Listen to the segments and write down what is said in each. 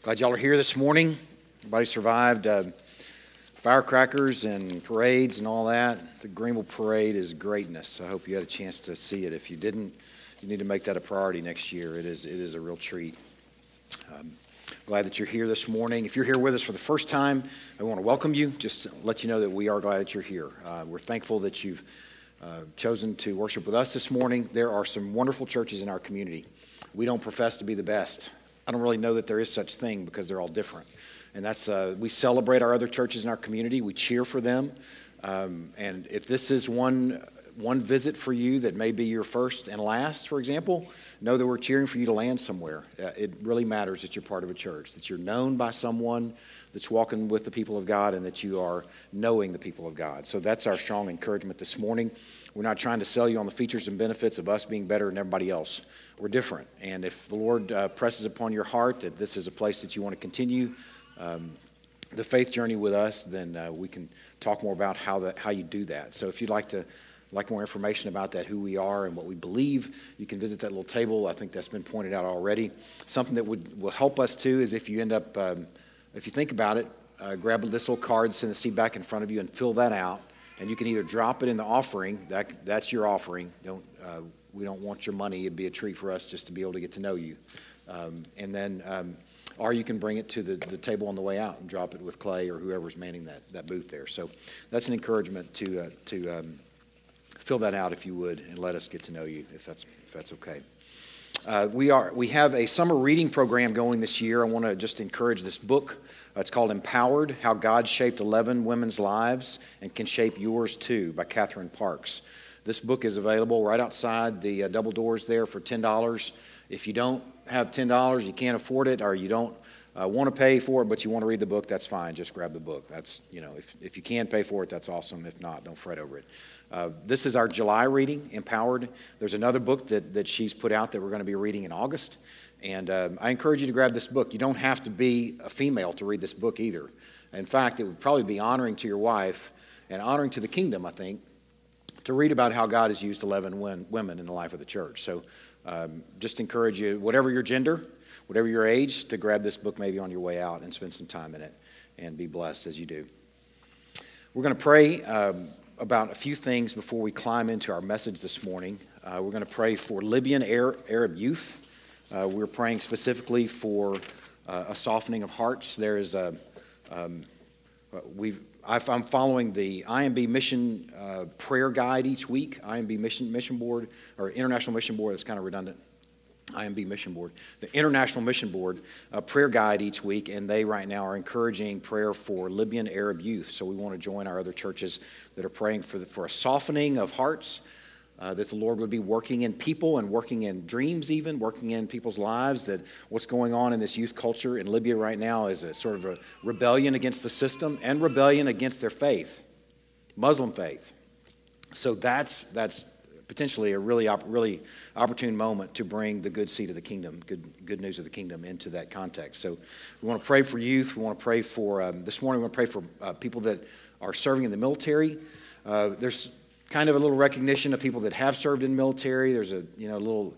Glad y'all are here this morning. Everybody survived uh, firecrackers and parades and all that. The Greenville Parade is greatness. I hope you had a chance to see it. If you didn't, you need to make that a priority next year. It is, it is a real treat. Um, glad that you're here this morning. If you're here with us for the first time, I want to welcome you. Just let you know that we are glad that you're here. Uh, we're thankful that you've uh, chosen to worship with us this morning. There are some wonderful churches in our community. We don't profess to be the best. I don't really know that there is such thing because they're all different. And that's, uh, we celebrate our other churches in our community. We cheer for them. Um, and if this is one, one visit for you that may be your first and last, for example, know that we're cheering for you to land somewhere. Uh, it really matters that you're part of a church, that you're known by someone that's walking with the people of God, and that you are knowing the people of God. So that's our strong encouragement this morning. We're not trying to sell you on the features and benefits of us being better than everybody else we're different. And if the Lord uh, presses upon your heart that this is a place that you want to continue um, the faith journey with us, then uh, we can talk more about how that how you do that. So if you'd like to like more information about that, who we are and what we believe, you can visit that little table. I think that's been pointed out already. Something that would will help us too is if you end up um, if you think about it, uh, grab this little card, send the seat back in front of you, and fill that out. And you can either drop it in the offering. That that's your offering. Don't uh, we don't want your money. It'd be a treat for us just to be able to get to know you. Um, and then, um, or you can bring it to the, the table on the way out and drop it with Clay or whoever's manning that, that booth there. So that's an encouragement to, uh, to um, fill that out if you would and let us get to know you if that's, if that's okay. Uh, we, are, we have a summer reading program going this year. I want to just encourage this book. Uh, it's called Empowered How God Shaped 11 Women's Lives and Can Shape Yours Too by Catherine Parks. This book is available right outside the uh, double doors there for $10. If you don't have $10, you can't afford it, or you don't uh, want to pay for it, but you want to read the book, that's fine. Just grab the book. That's, you know, if, if you can pay for it, that's awesome. If not, don't fret over it. Uh, this is our July reading, Empowered. There's another book that, that she's put out that we're going to be reading in August. And um, I encourage you to grab this book. You don't have to be a female to read this book either. In fact, it would probably be honoring to your wife and honoring to the kingdom, I think, to read about how God has used 11 women in the life of the church. So um, just encourage you, whatever your gender, whatever your age, to grab this book maybe on your way out and spend some time in it and be blessed as you do. We're going to pray um, about a few things before we climb into our message this morning. Uh, we're going to pray for Libyan Arab youth. Uh, we're praying specifically for uh, a softening of hearts. There is a um, we've I'm following the IMB Mission uh, Prayer Guide each week. IMB Mission Mission Board or International Mission Board. That's kind of redundant. IMB Mission Board, the International Mission Board, a prayer guide each week, and they right now are encouraging prayer for Libyan Arab youth. So we want to join our other churches that are praying for the, for a softening of hearts uh, that the Lord would be working in people and working in dreams, even working in people's lives. That what's going on in this youth culture in Libya right now is a sort of a rebellion against the system and rebellion against their faith, Muslim faith. So that's that's potentially a really op- really opportune moment to bring the good seed of the kingdom, good good news of the kingdom into that context. So we want to pray for youth. We want to pray for um, this morning. We want to pray for uh, people that are serving in the military. Uh, there's kind of a little recognition of people that have served in military. There's a you know a little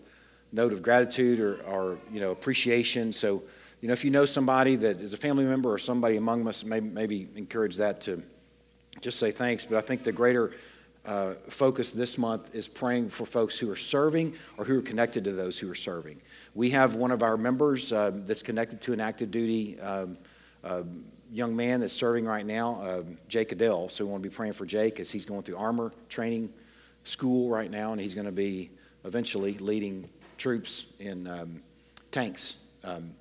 note of gratitude or, or you know appreciation. So you know if you know somebody that is a family member or somebody among us, maybe, maybe encourage that to just say thanks. But I think the greater uh, focus this month is praying for folks who are serving or who are connected to those who are serving. We have one of our members uh, that's connected to an active duty. Um, uh, young man that's serving right now, uh, Jake Adele. So we want to be praying for Jake as he's going through armor training school right now, and he's going to be eventually leading troops in um, tanks um,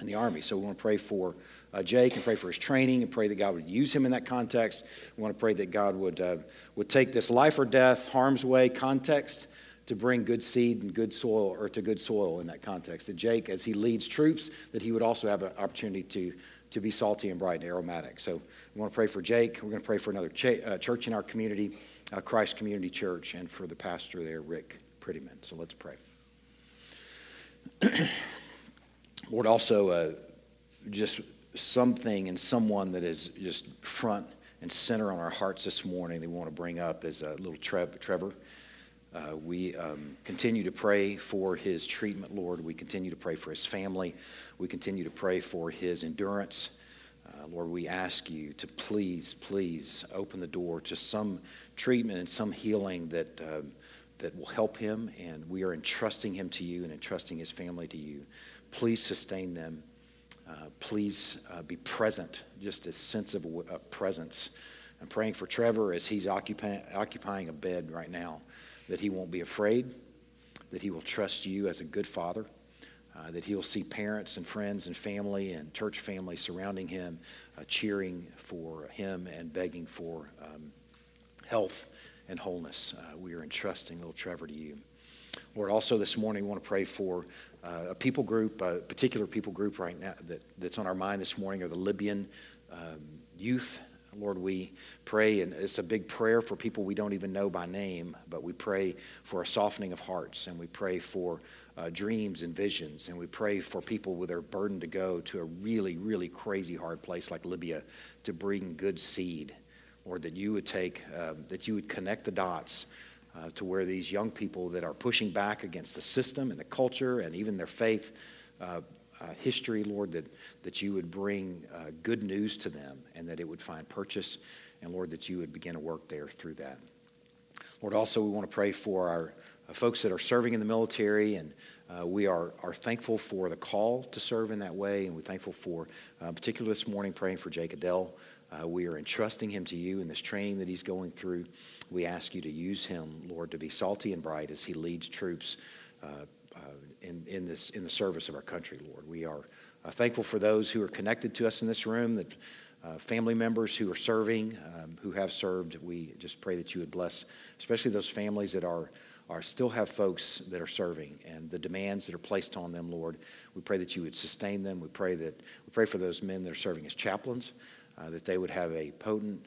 in the Army. So we want to pray for uh, Jake and pray for his training and pray that God would use him in that context. We want to pray that God would, uh, would take this life or death, harm's way context to bring good seed and good soil, or to good soil in that context. That Jake, as he leads troops, that he would also have an opportunity to to be salty and bright and aromatic. So we want to pray for Jake. We're going to pray for another uh, church in our community, uh, Christ Community Church, and for the pastor there, Rick Prettyman. So let's pray. Lord, also uh, just something and someone that is just front and center on our hearts this morning that we want to bring up is uh, little Trev, Trevor. Uh, we um, continue to pray for his treatment, Lord. We continue to pray for his family. We continue to pray for his endurance. Uh, Lord, we ask you to please, please open the door to some treatment and some healing that, uh, that will help him. And we are entrusting him to you and entrusting his family to you. Please sustain them. Uh, please uh, be present, just a sense of uh, presence. I'm praying for Trevor as he's occupying, occupying a bed right now, that he won't be afraid, that he will trust you as a good father, uh, that he'll see parents and friends and family and church family surrounding him, uh, cheering for him and begging for um, health and wholeness. We are entrusting little Trevor to you. Lord, also this morning, we want to pray for a people group, a particular people group right now that, that's on our mind this morning are the Libyan um, youth. Lord, we pray, and it's a big prayer for people we don't even know by name, but we pray for a softening of hearts, and we pray for uh, dreams and visions, and we pray for people with their burden to go to a really, really crazy hard place like Libya to bring good seed. Lord, that you would take, um, that you would connect the dots uh, to where these young people that are pushing back against the system and the culture and even their faith uh, uh, history, Lord, that, that you would bring uh, good news to them and that it would find purchase, and Lord, that you would begin to work there through that. Lord, also, we want to pray for our uh, folks that are serving in the military, and uh, we are, are thankful for the call to serve in that way, and we're thankful for, particularly this morning, praying for Jake Adele. Uh, we are entrusting him to you in this training that he's going through. We ask you to use him, Lord, to be salty and bright as he leads troops uh, uh, in, in, this, in the service of our country, Lord. We are uh, thankful for those who are connected to us in this room, that uh, family members who are serving, um, who have served. We just pray that you would bless, especially those families that are are still have folks that are serving and the demands that are placed on them, Lord. We pray that you would sustain them. We pray that we pray for those men that are serving as chaplains uh, that they would have a potent,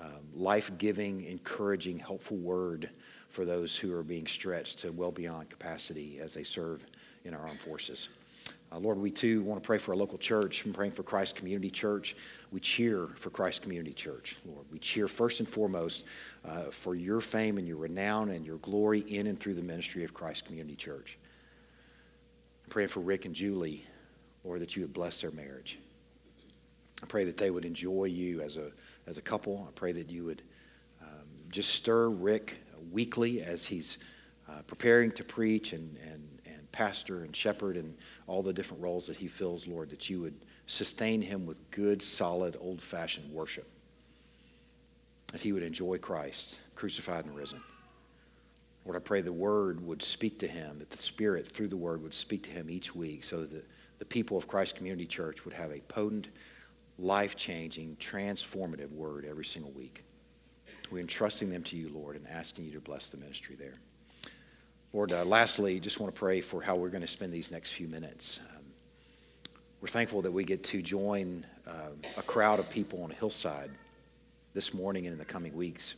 um, life giving, encouraging, helpful word for those who are being stretched to well beyond capacity as they serve in our armed forces. Uh, Lord, we too want to pray for a local church. I'm praying for Christ Community Church. We cheer for Christ Community Church, Lord. We cheer first and foremost uh, for your fame and your renown and your glory in and through the ministry of Christ Community Church. I'm praying for Rick and Julie, Lord, that you would bless their marriage. I pray that they would enjoy you as a, as a couple. I pray that you would um, just stir Rick weekly as he's uh, preparing to preach and, and, and pastor and shepherd and all the different roles that he fills, Lord, that you would sustain him with good, solid, old fashioned worship. That he would enjoy Christ, crucified and risen. Lord, I pray the Word would speak to him, that the Spirit through the Word would speak to him each week so that the people of Christ Community Church would have a potent, life changing, transformative word every single week. We're entrusting them to you, Lord, and asking you to bless the ministry there. Lord, uh, lastly, just want to pray for how we're going to spend these next few minutes. Um, we're thankful that we get to join uh, a crowd of people on a hillside this morning and in the coming weeks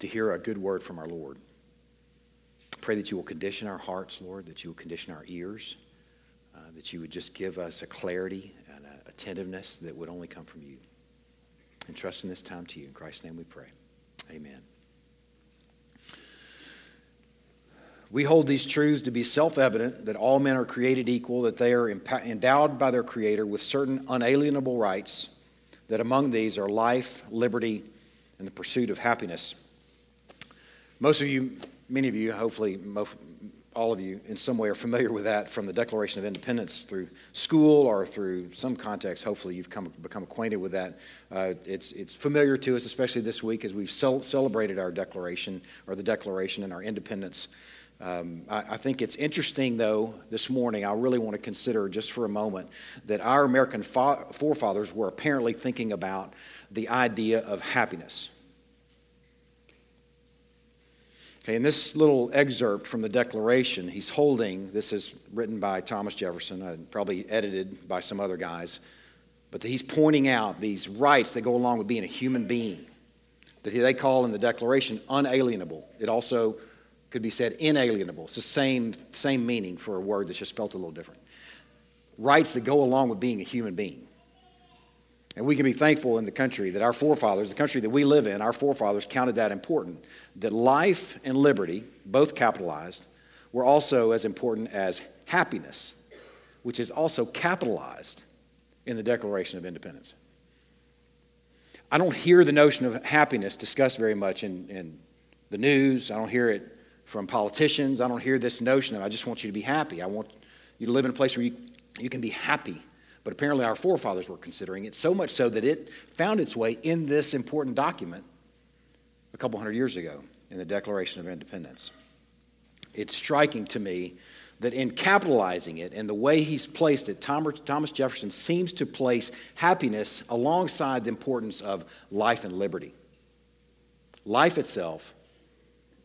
to hear a good word from our Lord. Pray that you will condition our hearts, Lord, that you will condition our ears, uh, that you would just give us a clarity attentiveness that would only come from you. And trust in this time to you. In Christ's name we pray. Amen. We hold these truths to be self evident that all men are created equal, that they are endowed by their Creator with certain unalienable rights, that among these are life, liberty, and the pursuit of happiness. Most of you, many of you, hopefully, all of you in some way are familiar with that from the Declaration of Independence through school or through some context. Hopefully, you've come, become acquainted with that. Uh, it's, it's familiar to us, especially this week as we've cel- celebrated our Declaration or the Declaration and our independence. Um, I, I, think it's interesting, though, this morning, I really want to consider just for a moment that our American fa- forefathers were apparently thinking about the idea of happiness. Okay, in this little excerpt from the Declaration, he's holding this is written by Thomas Jefferson, uh, probably edited by some other guys, but he's pointing out these rights that go along with being a human being that they call in the Declaration unalienable. It also could be said inalienable. It's the same, same meaning for a word that's just spelled a little different. Rights that go along with being a human being. And we can be thankful in the country that our forefathers, the country that we live in, our forefathers counted that important. That life and liberty, both capitalized, were also as important as happiness, which is also capitalized in the Declaration of Independence. I don't hear the notion of happiness discussed very much in, in the news. I don't hear it from politicians. I don't hear this notion of, I just want you to be happy. I want you to live in a place where you, you can be happy. But apparently, our forefathers were considering it so much so that it found its way in this important document a couple hundred years ago in the Declaration of Independence. It's striking to me that in capitalizing it and the way he's placed it, Thomas Jefferson seems to place happiness alongside the importance of life and liberty. Life itself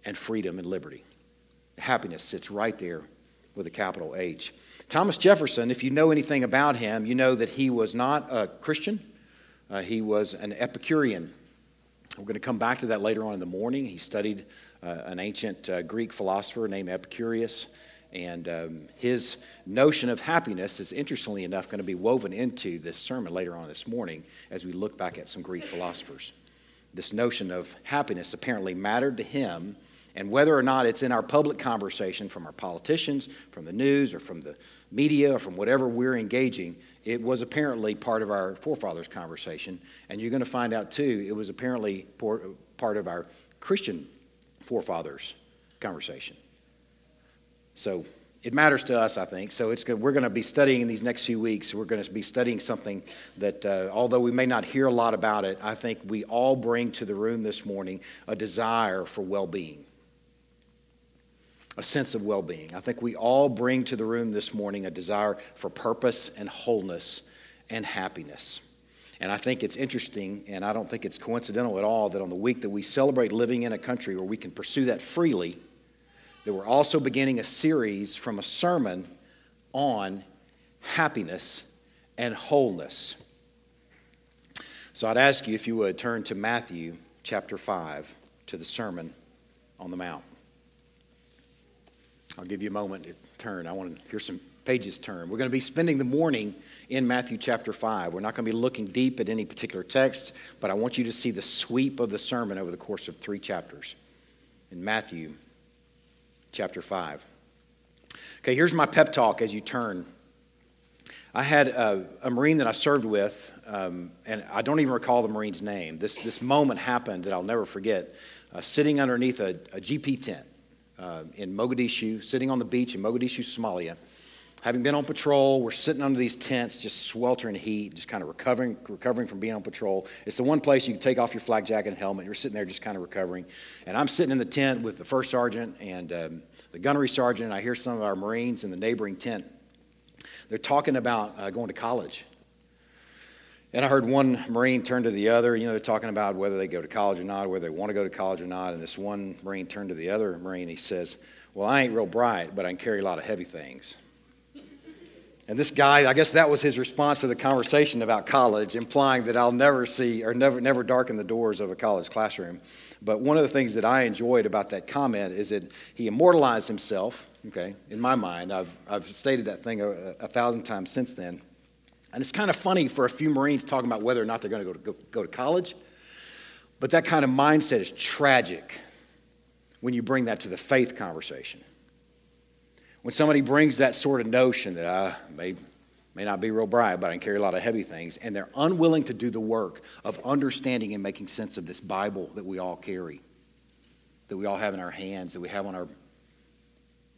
and freedom and liberty. Happiness sits right there with a capital H. Thomas Jefferson, if you know anything about him, you know that he was not a Christian, uh, he was an Epicurean. We're going to come back to that later on in the morning. He studied uh, an ancient uh, Greek philosopher named Epicurus. And um, his notion of happiness is, interestingly enough, going to be woven into this sermon later on this morning as we look back at some Greek philosophers. This notion of happiness apparently mattered to him, and whether or not it's in our public conversation from our politicians, from the news, or from the media, or from whatever we're engaging, it was apparently part of our forefathers' conversation. And you're going to find out, too, it was apparently part of our Christian forefathers' conversation. So it matters to us, I think. So it's good. We're going to be studying in these next few weeks. We're going to be studying something that, uh, although we may not hear a lot about it, I think we all bring to the room this morning a desire for well being, a sense of well being. I think we all bring to the room this morning a desire for purpose and wholeness and happiness. And I think it's interesting, and I don't think it's coincidental at all, that on the week that we celebrate living in a country where we can pursue that freely that we're also beginning a series from a sermon on happiness and wholeness. So I'd ask you if you would turn to Matthew chapter 5 to the Sermon on the Mount. I'll give you a moment to turn. I want to hear some pages turn. We're going to be spending the morning in Matthew chapter 5. We're not going to be looking deep at any particular text, but I want you to see the sweep of the sermon over the course of three chapters. In Matthew chapter 5. Okay, here's my pep talk as you turn. I had a, a Marine that I served with, um, and I don't even recall the Marine's name. This, this moment happened that I'll never forget. Uh, sitting underneath a, a GP tent uh, in Mogadishu, sitting on the beach in Mogadishu, Somalia. Having been on patrol, we're sitting under these tents, just sweltering heat, just kind of recovering, recovering from being on patrol. It's the one place you can take off your flak jacket and helmet. You're sitting there just kind of recovering. And I'm sitting in the tent with the first sergeant and um, the gunnery sergeant, and I hear some of our Marines in the neighboring tent. They're talking about uh, going to college. And I heard one Marine turn to the other. You know, they're talking about whether they go to college or not, whether they want to go to college or not. And this one Marine turned to the other Marine. He says, Well, I ain't real bright, but I can carry a lot of heavy things. And this guy, I guess that was his response to the conversation about college, implying that I'll never see or never, never darken the doors of a college classroom. But one of the things that I enjoyed about that comment is that he immortalized himself, okay, in my mind. I've, I've stated that thing a, a thousand times since then. And it's kind of funny for a few Marines talking about whether or not they're going to go to, go, go to college. But that kind of mindset is tragic when you bring that to the faith conversation when somebody brings that sort of notion that I may, may not be real bright, but I can carry a lot of heavy things, and they're unwilling to do the work of understanding and making sense of this Bible that we all carry, that we all have in our hands, that we have on our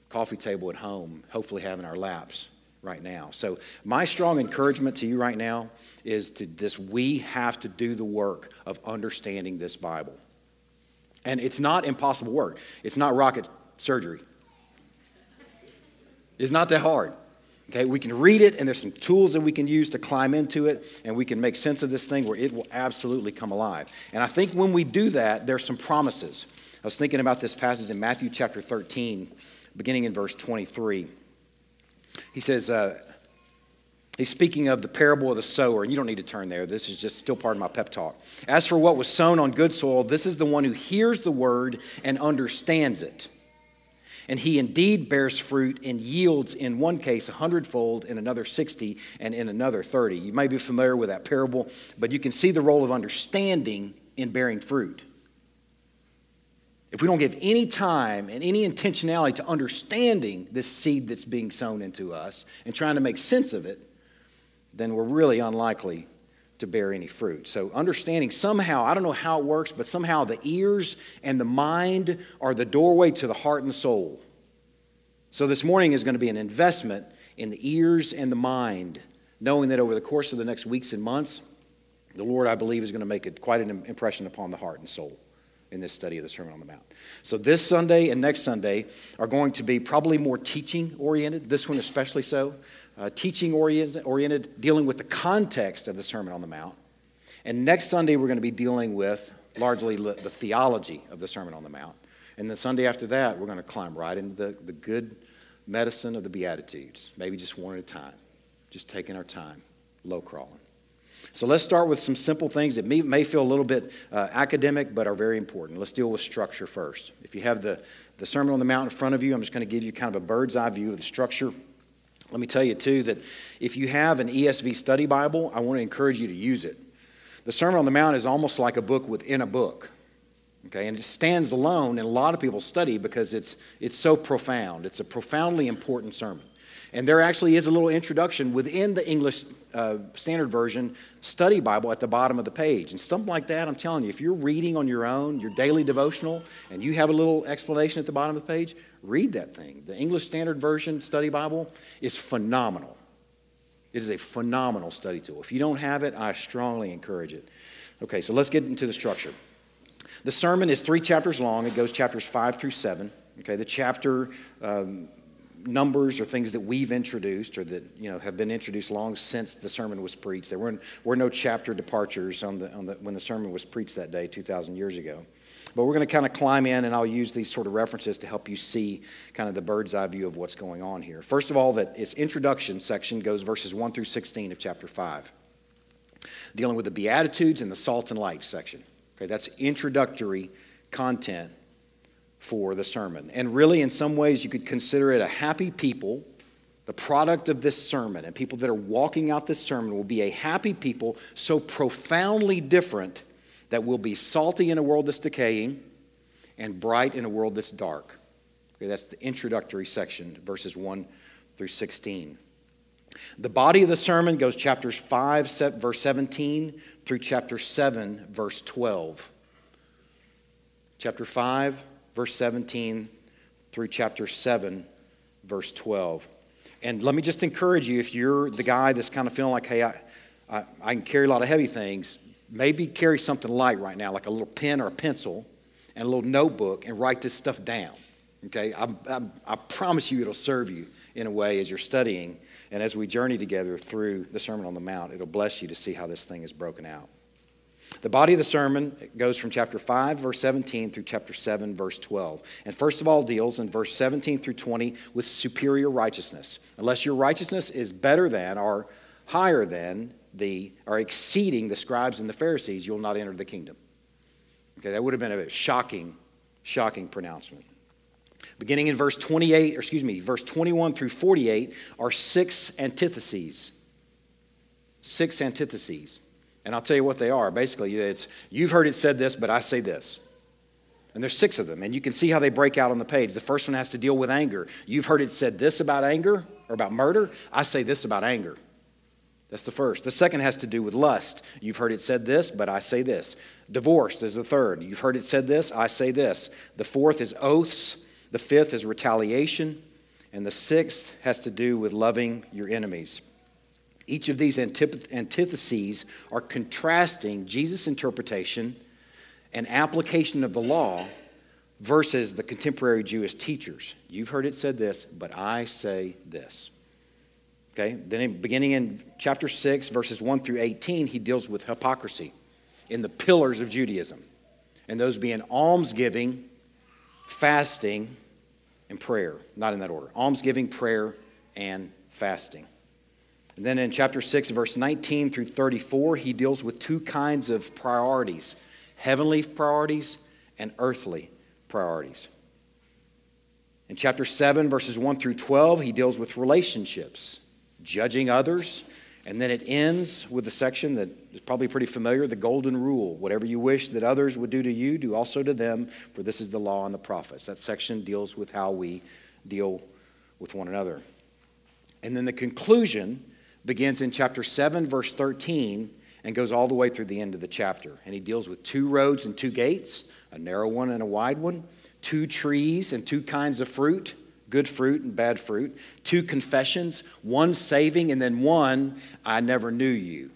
coffee table at home, hopefully have in our laps right now. So, my strong encouragement to you right now is to this we have to do the work of understanding this Bible. And it's not impossible work, it's not rocket surgery. It's not that hard. Okay, we can read it, and there's some tools that we can use to climb into it, and we can make sense of this thing where it will absolutely come alive. And I think when we do that, there's some promises. I was thinking about this passage in Matthew chapter 13, beginning in verse 23. He says, uh, He's speaking of the parable of the sower, and you don't need to turn there. This is just still part of my pep talk. As for what was sown on good soil, this is the one who hears the word and understands it And he indeed bears fruit and yields in one case a hundredfold, in another 60, and in another 30. You may be familiar with that parable, but you can see the role of understanding in bearing fruit. If we don't give any time and any intentionality to understanding this seed that's being sown into us and trying to make sense of it, then we're really unlikely to bear any fruit. So, understanding somehow, I don't know how it works, but somehow the ears and the mind are the doorway to the heart and the soul. So, this morning is going to be an investment in the ears and the mind, knowing that over the course of the next weeks and months, the Lord, I believe, is going to make quite an impression upon the heart and soul in this study of the Sermon on the Mount. So, this Sunday and next Sunday are going to be probably more teaching oriented, this one especially so uh, teaching oriented, dealing with the context of the Sermon on the Mount. And next Sunday, we're going to be dealing with largely the theology of the Sermon on the Mount. And the Sunday after that, we're going to climb right into the, the good medicine of the Beatitudes, maybe just one at a time, just taking our time, low crawling. So let's start with some simple things that may, may feel a little bit uh, academic, but are very important. Let's deal with structure first. If you have the, the Sermon on the Mount in front of you, I'm just going to give you kind of a bird's eye view of the structure let me tell you, too, that if you have an ESV study Bible, I want to encourage you to use it. The Sermon on the Mount is almost like a book within a book. Okay, and it stands alone in a lot of people's study because it's, it's so profound. It's a profoundly important sermon. And there actually is a little introduction within the English uh, Standard Version study Bible at the bottom of the page. And something like that, I'm telling you, if you're reading on your own, your daily devotional, and you have a little explanation at the bottom of the page, read that thing. The English Standard Version study Bible is phenomenal. It is a phenomenal study tool. If you don't have it, I strongly encourage it. Okay, so let's get into the structure. The sermon is three chapters long. It goes chapters five through seven. Okay, the chapter um, numbers or things that we've introduced or that you know have been introduced long since the sermon was preached. There were, were no chapter departures on the, on the, when the sermon was preached that day 2,000 years ago. But we're going to kind of climb in, and I'll use these sort of references to help you see kind of the bird's eye view of what's going on here. First of all, that its introduction section goes verses 1 through 16 of chapter 5, dealing with the Beatitudes and the salt and light section. Okay, that's introductory content for the sermon. And really, in some ways, you could consider it a happy people. The product of this sermon and people that are walking out this sermon will be a happy people so profoundly different that will be salty in a world that's decaying and bright in a world that's dark. Okay, that's the introductory section, verses 1 through 16. The body of the sermon goes chapters 5, verse 17, through chapter 7, verse 12. Chapter 5, verse 17 through chapter 7, verse 12. And let me just encourage you if you're the guy that's kind of feeling like, hey, I, I, I can carry a lot of heavy things, maybe carry something light right now, like a little pen or a pencil and a little notebook, and write this stuff down. Okay? I, I, I promise you it'll serve you in a way as you're studying and as we journey together through the Sermon on the Mount. It'll bless you to see how this thing is broken out. The body of the sermon goes from chapter 5, verse 17, through chapter 7, verse 12. And first of all, deals in verse 17 through 20 with superior righteousness. Unless your righteousness is better than or higher than the, or exceeding the scribes and the Pharisees, you'll not enter the kingdom. Okay, that would have been a shocking, shocking pronouncement. Beginning in verse 28, or excuse me, verse 21 through 48 are six antitheses. Six antitheses. And I'll tell you what they are. Basically, it's you've heard it said this, but I say this. And there's six of them, and you can see how they break out on the page. The first one has to deal with anger. You've heard it said this about anger or about murder. I say this about anger. That's the first. The second has to do with lust. You've heard it said this, but I say this. Divorce is the third. You've heard it said this, I say this. The fourth is oaths. The fifth is retaliation. And the sixth has to do with loving your enemies. Each of these antitheses are contrasting Jesus' interpretation and application of the law versus the contemporary Jewish teachers. You've heard it said this, but I say this. Okay, then in, beginning in chapter 6, verses 1 through 18, he deals with hypocrisy in the pillars of Judaism, and those being almsgiving, fasting, and prayer. Not in that order almsgiving, prayer, and fasting. And then in chapter 6, verse 19 through 34, he deals with two kinds of priorities heavenly priorities and earthly priorities. In chapter 7, verses 1 through 12, he deals with relationships, judging others. And then it ends with a section that is probably pretty familiar the golden rule. Whatever you wish that others would do to you, do also to them, for this is the law and the prophets. That section deals with how we deal with one another. And then the conclusion begins in chapter 7, verse 13, and goes all the way through the end of the chapter. And he deals with two roads and two gates, a narrow one and a wide one, two trees and two kinds of fruit, good fruit and bad fruit, two confessions, one saving, and then one, I never knew you.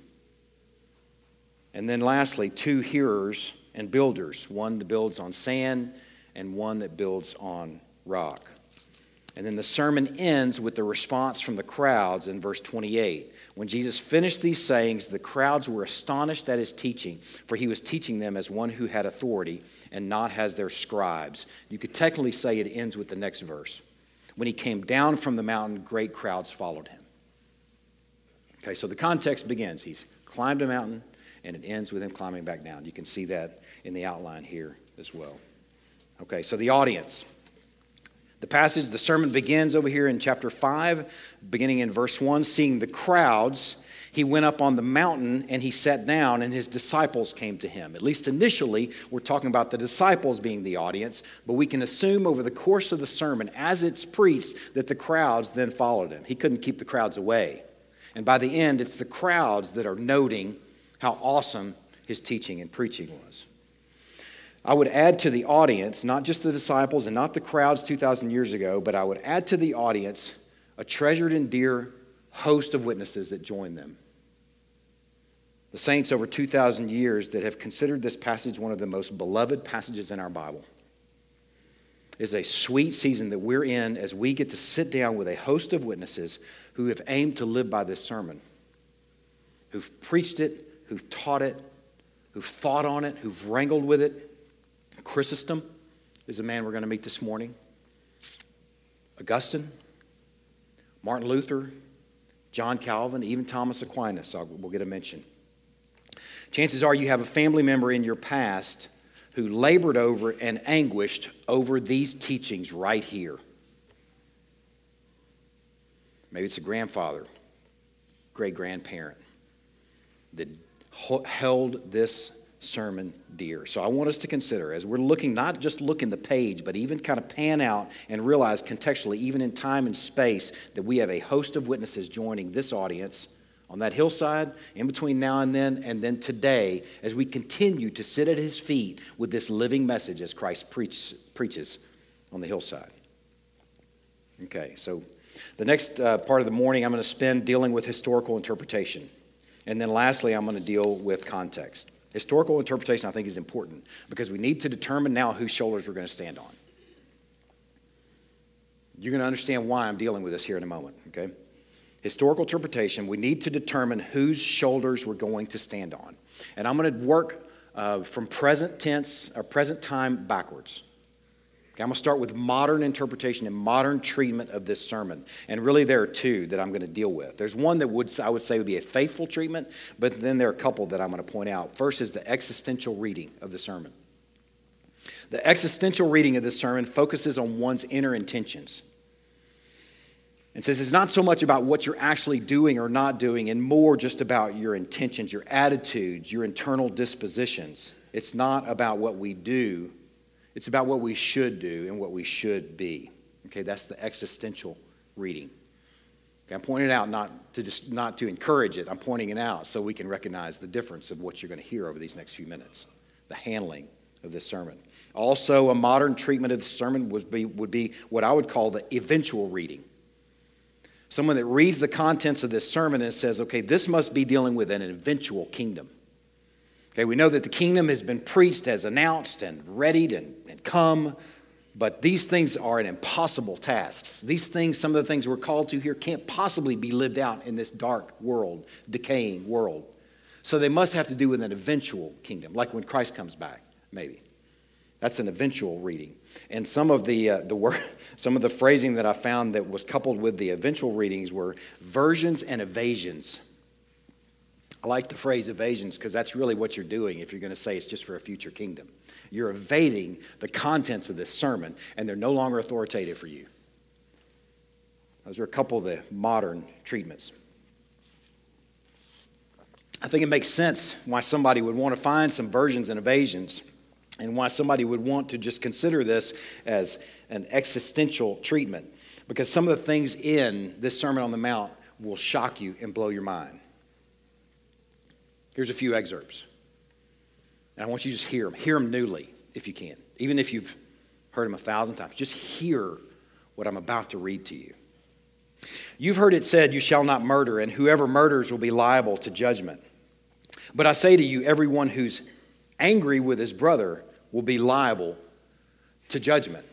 And then lastly, two hearers and builders, one that builds on sand and one that builds on rock. And then the sermon ends with the response from the crowds in verse 28. When Jesus finished these sayings, the crowds were astonished at his teaching, for he was teaching them as one who had authority and not as their scribes. You could technically say it ends with the next verse. When he came down from the mountain, great crowds followed him. Okay, so the context begins. He's climbed a mountain, and it ends with him climbing back down. You can see that in the outline here as well. Okay, so the audience. The passage, the sermon begins over here in chapter 5, beginning in verse 1, seeing the crowds. He went up on the mountain and he sat down, and his disciples came to him. At least initially, we're talking about the disciples being the audience, but we can assume over the course of the sermon, as it's preached, that the crowds then followed him. He couldn't keep the crowds away. And by the end, it's the crowds that are noting how awesome his teaching and preaching was. I would add to the audience, not just the disciples and not the crowds 2,000 years ago, but I would add to the audience a treasured and dear host of witnesses that join them. The saints over 2,000 years that have considered this passage one of the most beloved passages in our Bible. Is a sweet season that we're in as we get to sit down with a host of witnesses who have aimed to live by this sermon, who've preached it, who've taught it, who've thought on it, who've wrangled with it, Chrysostom is a man we're going to meet this morning. Augustine, Martin Luther, John Calvin, even Thomas Aquinas, we'll get a mention. Chances are you have a family member in your past who labored over and anguished over these teachings right here. Maybe it's a grandfather, great grandparent that held this sermon dear. So I want us to consider as we're looking, not just look in the page, but even kind of pan out and realize contextually, even in time and space, that we have a host of witnesses joining this audience on that hillside in between now and then, and then today as we continue to sit at his feet with this living message as Christ preach, preaches on the hillside. Okay, so the next uh, part of the morning I'm going to spend dealing with historical interpretation. And then lastly, I'm going to deal with context. Historical interpretation, I think, is important because we need to determine now whose shoulders we're going to stand on. You're going to understand why I'm dealing with this here in a moment, okay? Historical interpretation, we need to determine whose shoulders we're going to stand on. And I'm going to work uh, from present tense or present time backwards. Okay, I'm going to start with modern interpretation and modern treatment of this sermon. And really, there are two that I'm going to deal with. There's one that would, I would say would be a faithful treatment, but then there are a couple that I'm going to point out. First is the existential reading of the sermon. The existential reading of this sermon focuses on one's inner intentions. And says it's not so much about what you're actually doing or not doing, and more just about your intentions, your attitudes, your internal dispositions. It's not about what we do, it's about what we should do and what we should be. Okay, that's the existential reading. Okay, I'm pointing it out not to just not to encourage it. I'm pointing it out so we can recognize the difference of what you're going to hear over these next few minutes. The handling of this sermon. Also, a modern treatment of the sermon would be, would be what I would call the eventual reading. Someone that reads the contents of this sermon and says, okay, this must be dealing with an eventual kingdom. Okay, we know that the kingdom has been preached, as announced, and readied and, and come, but these things are an impossible tasks. These things, some of the things we're called to here, can't possibly be lived out in this dark world, decaying world. So they must have to do with an eventual kingdom, like when Christ comes back, maybe. That's an eventual reading. And some of the, uh, the word, some of the phrasing that I found that was coupled with the eventual readings were versions and evasions. I like the phrase evasions because that's really what you're doing if you're going to say it's just for a future kingdom. You're evading the contents of this sermon, and they're no longer authoritative for you. Those are a couple of the modern treatments. I think it makes sense why somebody would want to find some versions and evasions and why somebody would want to just consider this as an existential treatment because some of the things in this Sermon on the Mount will shock you and blow your mind. Here's a few excerpts. And I want you to just hear them. Hear them newly if you can. Even if you've heard them a thousand times, just hear what I'm about to read to you. You've heard it said, You shall not murder, and whoever murders will be liable to judgment. But I say to you, everyone who's angry with his brother will be liable to judgment.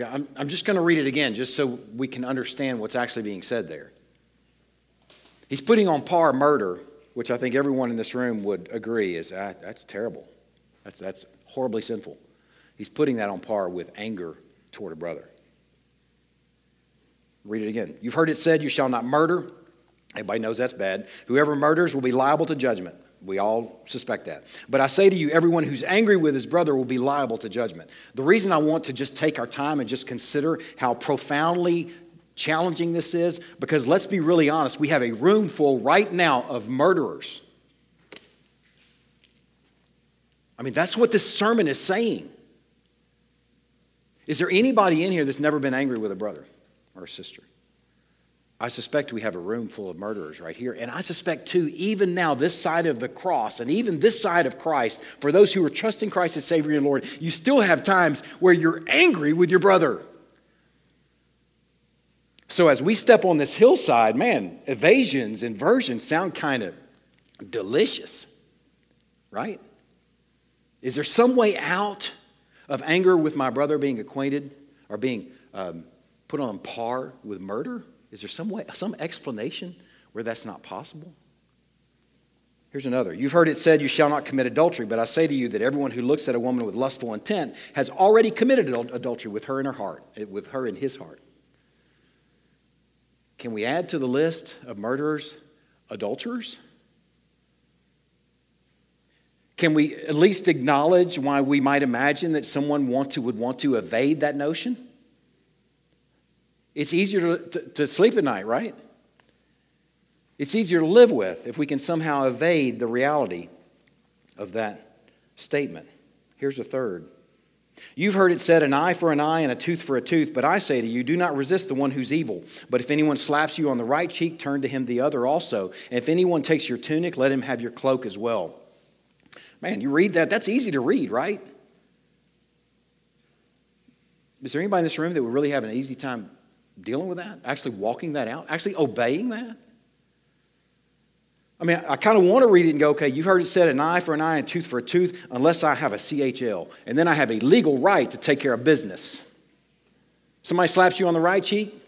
I'm, I'm just going to read it again just so we can understand what's actually being said there. He's putting on par murder, which I think everyone in this room would agree is ah, that's terrible. That's, that's horribly sinful. He's putting that on par with anger toward a brother. Read it again. You've heard it said, You shall not murder. Everybody knows that's bad. Whoever murders will be liable to judgment. We all suspect that. But I say to you, everyone who's angry with his brother will be liable to judgment. The reason I want to just take our time and just consider how profoundly challenging this is, because let's be really honest, we have a room full right now of murderers. I mean, that's what this sermon is saying. Is there anybody in here that's never been angry with a brother or a sister? I suspect we have a room full of murderers right here. And I suspect, too, even now, this side of the cross and even this side of Christ, for those who are trusting Christ as Savior and Lord, you still have times where you're angry with your brother. So as we step on this hillside, man, evasions, inversions sound kind of delicious, right? Is there some way out of anger with my brother being acquainted or being um, put on par with murder? Is there some way, some explanation where that's not possible? Here's another. You've heard it said, You shall not commit adultery, but I say to you that everyone who looks at a woman with lustful intent has already committed adultery with her in her heart, eh, with her in his heart. Can we add to the list of murderers adulterers? Can we at least acknowledge why we might imagine that someone want to, would want to evade that notion? It's easier to, to, to sleep at night, right? It's easier to live with if we can somehow evade the reality of that statement. Here's a third. You've heard it said, an eye for an eye and a tooth for a tooth, but I say to you, do not resist the one who's evil. But if anyone slaps you on the right cheek, turn to him the other also. And if anyone takes your tunic, let him have your cloak as well. Man, you read that, that's easy to read, right? Is there anybody in this room that would really have an easy time dealing with that, actually walking that out, actually obeying that? I mean, I kind of want to read it and go, okay, you've heard it said an eye for an eye and a tooth for a tooth, unless I have a CHL. And then I have a legal right to take care of business. Somebody slaps you on the right cheek,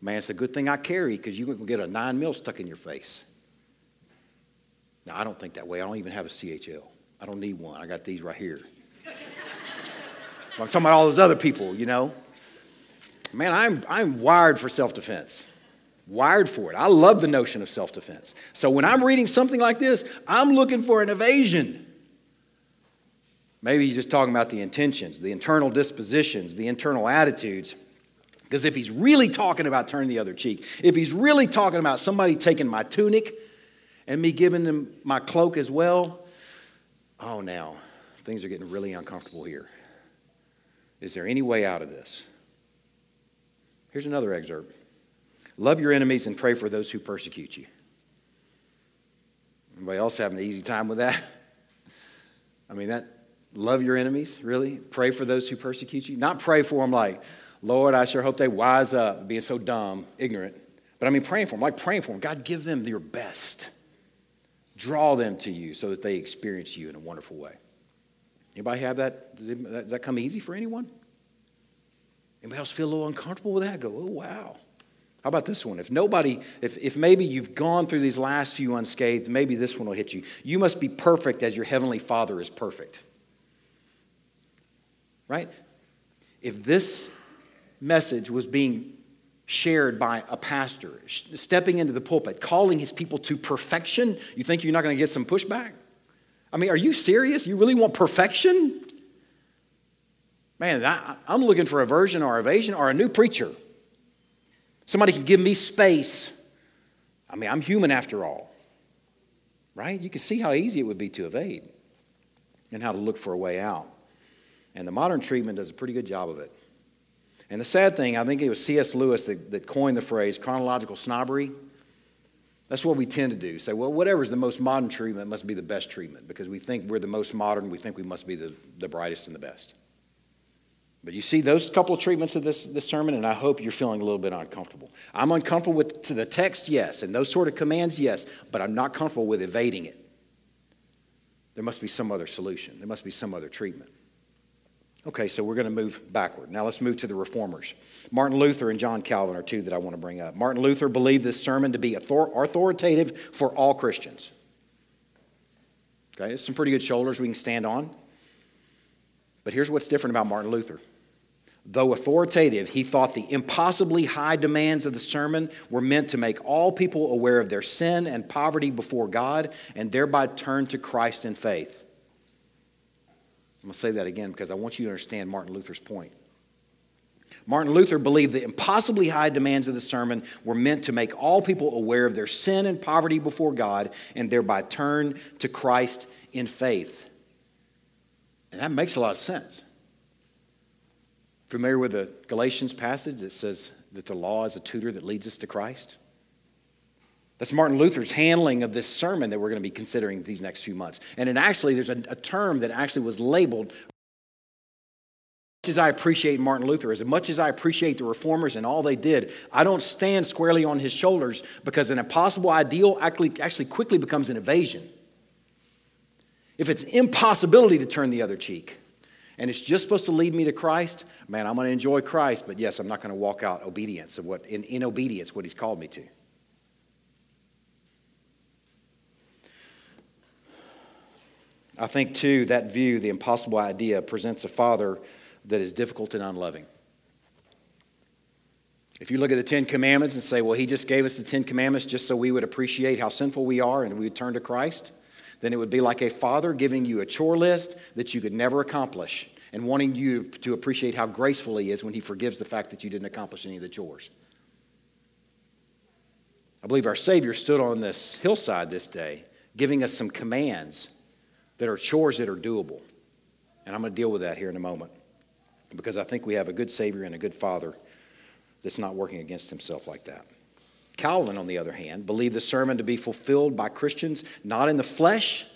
man, it's a good thing I carry because you can get a nine mil stuck in your face. Now, I don't think that way. I don't even have a CHL. I don't need one. I got these right here. I'm talking about all those other people, you know man, I'm, I'm wired for self defense. Wired for it. I love the notion of self defense. So when I'm reading something like this, I'm looking for an evasion. Maybe he's just talking about the intentions, the internal dispositions, the internal attitudes. Because if he's really talking about turning the other cheek, if he's really talking about somebody taking my tunic and me giving them my cloak as well, oh, now things are getting really uncomfortable here. Is there any way out of this? Here's another excerpt Love your enemies and pray for those who persecute you. Anybody else having an easy time with that? I mean, that love your enemies, really? Pray for those who persecute you? Not pray for them like, Lord, I sure hope they wise up, being so dumb, ignorant. But I mean, praying for them, like praying for them. God, give them your best. Draw them to you so that they experience you in a wonderful way. Anybody have that? Does, does that come easy for anyone? Anybody else feel a little uncomfortable with that? Go, oh, wow. How about this one? If nobody, if, if maybe you've gone through these last few unscathed, maybe this one will hit you. You must be perfect as your heavenly Father is perfect. Right? If this message was being shared by a pastor, stepping into the pulpit, calling his people to perfection, you think you're not going to get some pushback? I mean, are you serious? You really want perfection? Man, I, am looking for a version or evasion or a new preacher. Somebody can give me space. I mean, I'm human after all, right? You can see how easy it would be to evade and how to look for a way out. And the modern treatment does a pretty good job of it. And the sad thing, I think it was C.S. Lewis that, that coined the phrase chronological snobbery. That's what we tend to do. Say, well, whatever's the most modern treatment must be the best treatment because we think we're the most modern, we think we must be the, the brightest and the best. But you see those couple of treatments of this, this sermon, and I hope you're feeling a little bit uncomfortable. I'm uncomfortable with to the text, yes, and those sort of commands, yes, but I'm not comfortable with evading it. There must be some other solution. There must be some other treatment. Okay, so we're going to move backward. Now let's move to the reformers. Martin Luther and John Calvin are two that I want to bring up. Martin Luther believed this sermon to be authoritative for all Christians. Okay, it's some pretty good shoulders we can stand on. But here's what's different about Martin Luther. Though authoritative, he thought the impossibly high demands of the sermon were meant to make all people aware of their sin and poverty before God and thereby turn to Christ in faith. I'm going to say that again because I want you to understand Martin Luther's point. Martin Luther believed the impossibly high demands of the sermon were meant to make all people aware of their sin and poverty before God and thereby turn to Christ in faith. And that makes a lot of sense. Familiar with the Galatians passage that says that the law is a tutor that leads us to Christ? That's Martin Luther's handling of this sermon that we're going to be considering these next few months. And it actually, there's a, a term that actually was labeled. As much as I appreciate Martin Luther, as much as I appreciate the reformers and all they did, I don't stand squarely on his shoulders because an impossible ideal actually, actually quickly becomes an evasion. If it's impossibility to turn the other cheek, and it's just supposed to lead me to Christ, man, I'm going to enjoy Christ, but yes, I'm not going to walk out obedience of what in, in obedience what he's called me to. I think, too, that view, the impossible idea, presents a father that is difficult and unloving. If you look at the Ten Commandments and say, well, he just gave us the Ten Commandments just so we would appreciate how sinful we are and we would turn to Christ, then it would be like a father giving you a chore list that you could never accomplish and wanting you to appreciate how graceful he is when he forgives the fact that you didn't accomplish any of the chores. I believe our Savior stood on this hillside this day, giving us some commands that are chores that are doable. And I'm going to deal with that here in a moment because I think we have a good Savior and a good Father that's not working against himself like that. Calvin, on the other hand, believed the sermon to be fulfilled by Christians not in the flesh,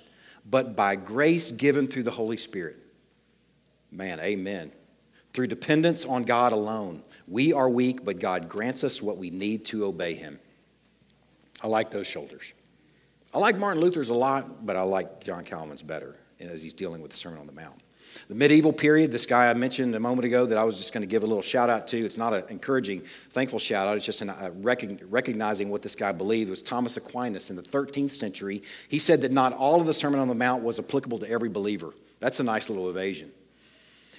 but by grace given through the Holy Spirit. Man, amen. Through dependence on God alone. We are weak, but God grants us what we need to obey Him. I like those shoulders. I like Martin Luther's a lot, but I like John Calvin's better as he's dealing with the Sermon on the Mount. The medieval period, this guy I mentioned a moment ago that I was just going to give a little shout out to, it's not an encouraging, thankful shout out, it's just a uh, recognizing what this guy believed, was Thomas Aquinas in the 13th century. He said that not all of the Sermon on the Mount was applicable to every believer. That's a nice little evasion.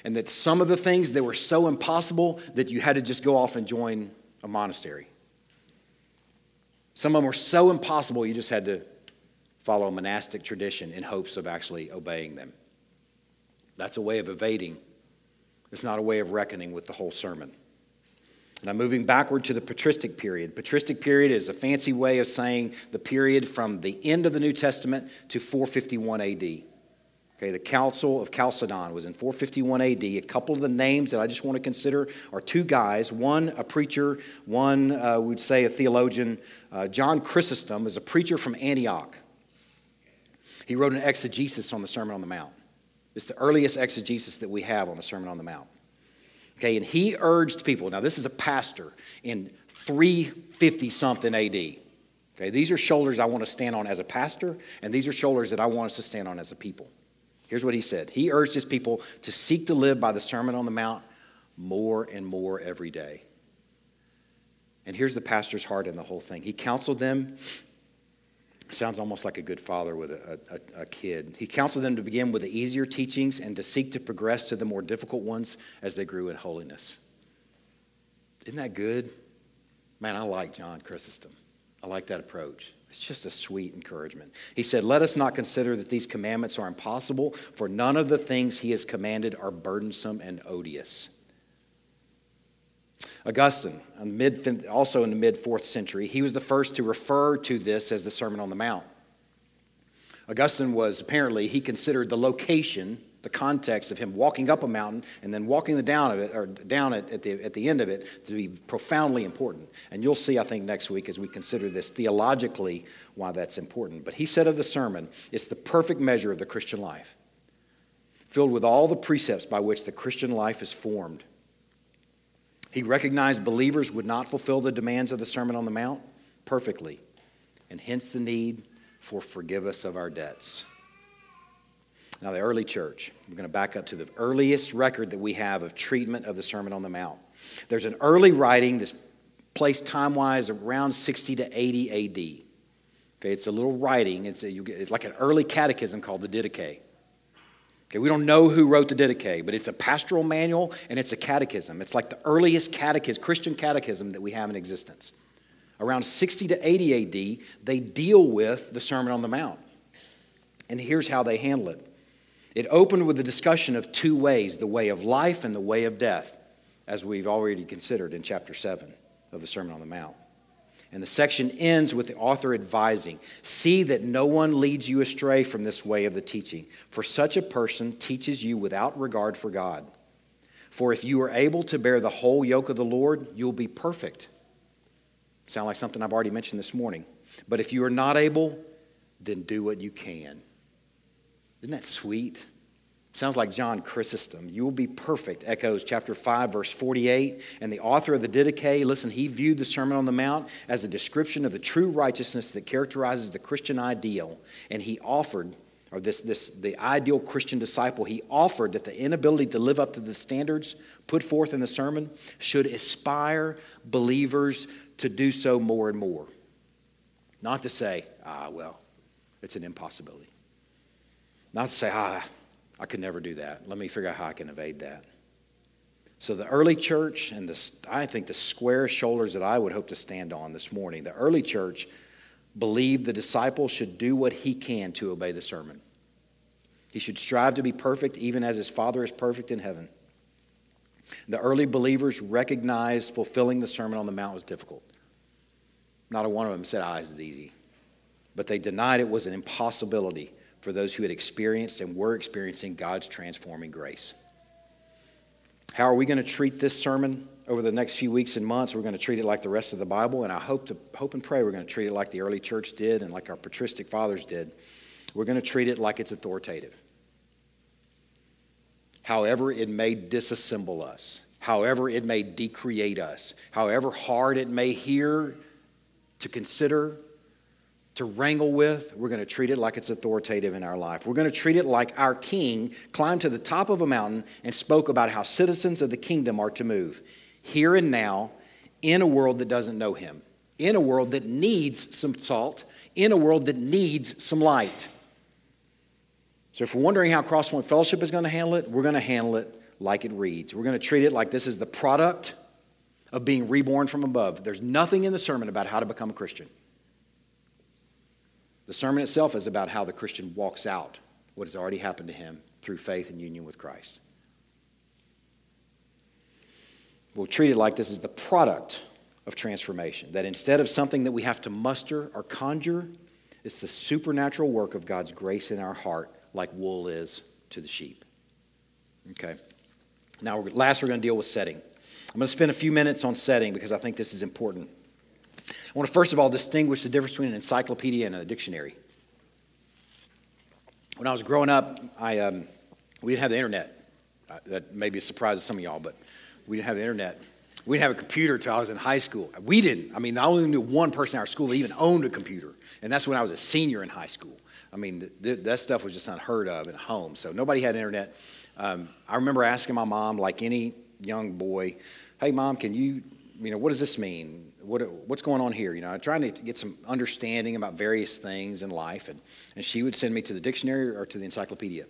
And that some of the things that were so impossible that you had to just go off and join a monastery. Some of them were so impossible you just had to follow a monastic tradition in hopes of actually obeying them. That's a way of evading. It's not a way of reckoning with the whole sermon. And I'm moving backward to the patristic period. Patristic period is a fancy way of saying the period from the end of the New Testament to 451 AD. Okay, the Council of Chalcedon was in 451 AD. A couple of the names that I just want to consider are two guys one a preacher, one uh, would say a theologian. Uh, John Chrysostom is a preacher from Antioch. He wrote an exegesis on the Sermon on the Mount. It's the earliest exegesis that we have on the Sermon on the Mount. Okay, and he urged people. Now, this is a pastor in 350 something AD. Okay, these are shoulders I want to stand on as a pastor, and these are shoulders that I want us to stand on as a people. Here's what he said He urged his people to seek to live by the Sermon on the Mount more and more every day. And here's the pastor's heart in the whole thing. He counseled them Sounds almost like a good father with a, a, a, kid. He counseled them to begin with the easier teachings and to seek to progress to the more difficult ones as they grew in holiness. Isn't that good? Man, I like John Chrysostom. I like that approach. It's just a sweet encouragement. He said, Let us not consider that these commandments are impossible, for none of the things he has commanded are burdensome and odious. Augustine, also in the mid fourth century, he was the first to refer to this as the Sermon on the Mount. Augustine was apparently, he considered the location, the context of him walking up a mountain and then walking the down of it, or down it at the, at the end of it, to be profoundly important. And you'll see, I think, next week as we consider this theologically why that's important. But he said of the sermon, it's the perfect measure of the Christian life, filled with all the precepts by which the Christian life is formed. He recognized believers would not fulfill the demands of the Sermon on the Mount perfectly, and hence the need for forgive us of our debts. Now, the early church, we're going to back up to the earliest record that we have of treatment of the Sermon on the Mount. There's an early writing that's placed time wise around 60 to 80 AD. Okay, it's a little writing, it's, a, get, it's like an early catechism called the Didache. Okay, we don't know who wrote the Didache, but it's a pastoral manual and it's a catechism. It's like the earliest catechism, Christian catechism that we have in existence. Around 60 to 80 AD, they deal with the Sermon on the Mount. And here's how they handle it it opened with a discussion of two ways the way of life and the way of death, as we've already considered in chapter 7 of the Sermon on the Mount. And the section ends with the author advising See that no one leads you astray from this way of the teaching, for such a person teaches you without regard for God. For if you are able to bear the whole yoke of the Lord, you'll be perfect. Sound like something I've already mentioned this morning. But if you are not able, then do what you can. Isn't that sweet? Sounds like John Chrysostom. You will be perfect, echoes chapter 5, verse 48. And the author of the Didache, listen, he viewed the Sermon on the Mount as a description of the true righteousness that characterizes the Christian ideal. And he offered, or this, this the ideal Christian disciple, he offered that the inability to live up to the standards put forth in the sermon should aspire believers to do so more and more. Not to say, ah, well, it's an impossibility. Not to say, ah, I could never do that. Let me figure out how I can evade that. So, the early church, and the, I think the square shoulders that I would hope to stand on this morning, the early church believed the disciple should do what he can to obey the sermon. He should strive to be perfect, even as his Father is perfect in heaven. The early believers recognized fulfilling the Sermon on the Mount was difficult. Not a one of them said, ah, is easy. But they denied it was an impossibility for those who had experienced and were experiencing God's transforming grace. How are we going to treat this sermon over the next few weeks and months? We're going to treat it like the rest of the Bible, and I hope, to, hope and pray we're going to treat it like the early church did and like our patristic fathers did. We're going to treat it like it's authoritative. However, it may disassemble us, however, it may decreate us, however hard it may hear to consider to wrangle with, we're going to treat it like it's authoritative in our life. We're going to treat it like our king climbed to the top of a mountain and spoke about how citizens of the kingdom are to move here and now in a world that doesn't know him, in a world that needs some salt, in a world that needs some light. So if we're wondering how Crosspoint Fellowship is going to handle it, we're going to handle it like it reads. We're going to treat it like this is the product of being reborn from above. There's nothing in the sermon about how to become a Christian. The sermon itself is about how the Christian walks out what has already happened to him through faith and union with Christ. We'll treat it like this is the product of transformation, that instead of something that we have to muster or conjure, it's the supernatural work of God's grace in our heart, like wool is to the sheep. Okay. Now, last, we're going to deal with setting. I'm going to spend a few minutes on setting because I think this is important. I want to first of all distinguish the difference between an encyclopedia and a dictionary. When I was growing up, I, um, we didn't have the internet. Uh, that may be a surprise to some of y'all, but we didn't have the internet. We didn't have a computer until I was in high school. We didn't. I mean, I only knew one person in our school that even owned a computer, and that's when I was a senior in high school. I mean, th- that stuff was just unheard of in a home. So nobody had internet. Um, I remember asking my mom, like any young boy, "Hey, mom, can you, you know, what does this mean? What, what's going on here? You know, I'm trying to get some understanding about various things in life. And, and she would send me to the dictionary or to the encyclopedia.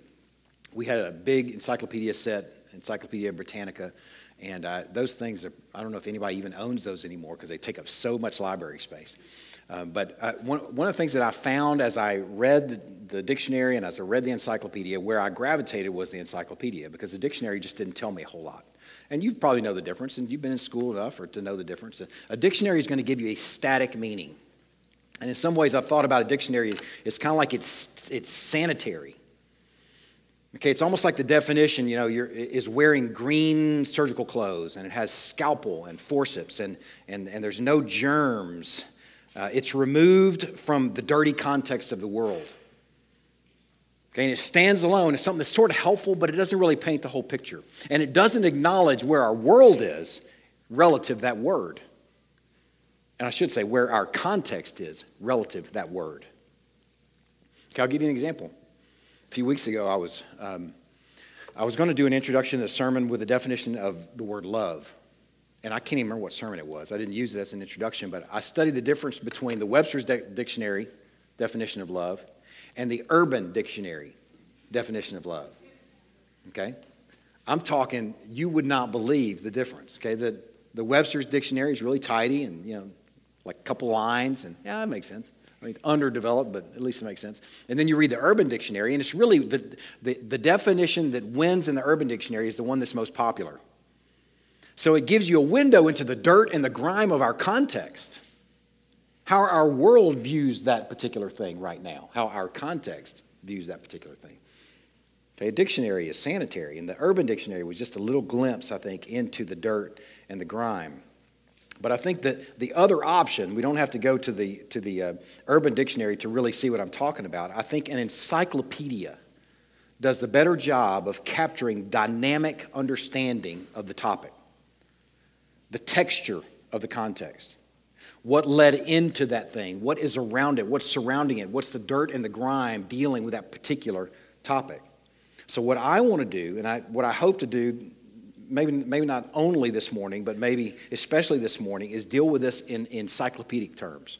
we had a big encyclopedia set, Encyclopedia Britannica, and uh, those things are, I don't know if anybody even owns those anymore because they take up so much library space. Uh, but uh, one, one of the things that I found as I read the, the, dictionary and as I read the encyclopedia, where I gravitated was the encyclopedia because the dictionary just didn't tell me a whole lot. And you probably know the difference, and you've been in school enough or to know the difference. A dictionary is going to give you a static meaning. And in some ways, I've thought about a dictionary, it's kind of like it's, it's sanitary. Okay, it's almost like the definition, you know, is wearing green surgical clothes, and it has scalpel and forceps, and, and, and there's no germs uh, it's removed from the dirty context of the world. Okay, and it stands alone. It's something that's sort of helpful, but it doesn't really paint the whole picture. And it doesn't acknowledge where our world is relative that word. And I should say where our context is relative that word. Okay, I'll give you an example. A few weeks ago, I was, um, I was going to do an introduction to the sermon with a definition of the word love and I can't even remember what sermon it was. I didn't use it as an introduction, but I studied the difference between the Webster's de- Dictionary definition of love and the Urban Dictionary definition of love. Okay? I'm talking, you would not believe the difference. Okay? The, the Webster's Dictionary is really tidy and, you know, like a couple lines, and yeah, that makes sense. I mean, it's underdeveloped, but at least it makes sense. And then you read the Urban Dictionary, and it's really the, the, the definition that wins in the Urban Dictionary is the one that's most popular. So it gives you a window into the dirt and the grime of our context. How our world views that particular thing right now, how our context views that particular thing. Okay, a dictionary is sanitary, and the urban dictionary was just a little glimpse, I think, into the dirt and the grime. But I think that the other option, we don't have to go to the, to the uh, urban dictionary to really see what I'm talking about. I think an encyclopedia does the better job of capturing dynamic understanding of the topic the texture of the context. What led into that thing? What is around it? What's surrounding it? What's the dirt and the grime dealing with that particular topic? So, what I want to do, and I, what I hope to do, maybe, maybe not only this morning, but maybe especially this morning, is deal with this in encyclopedic terms.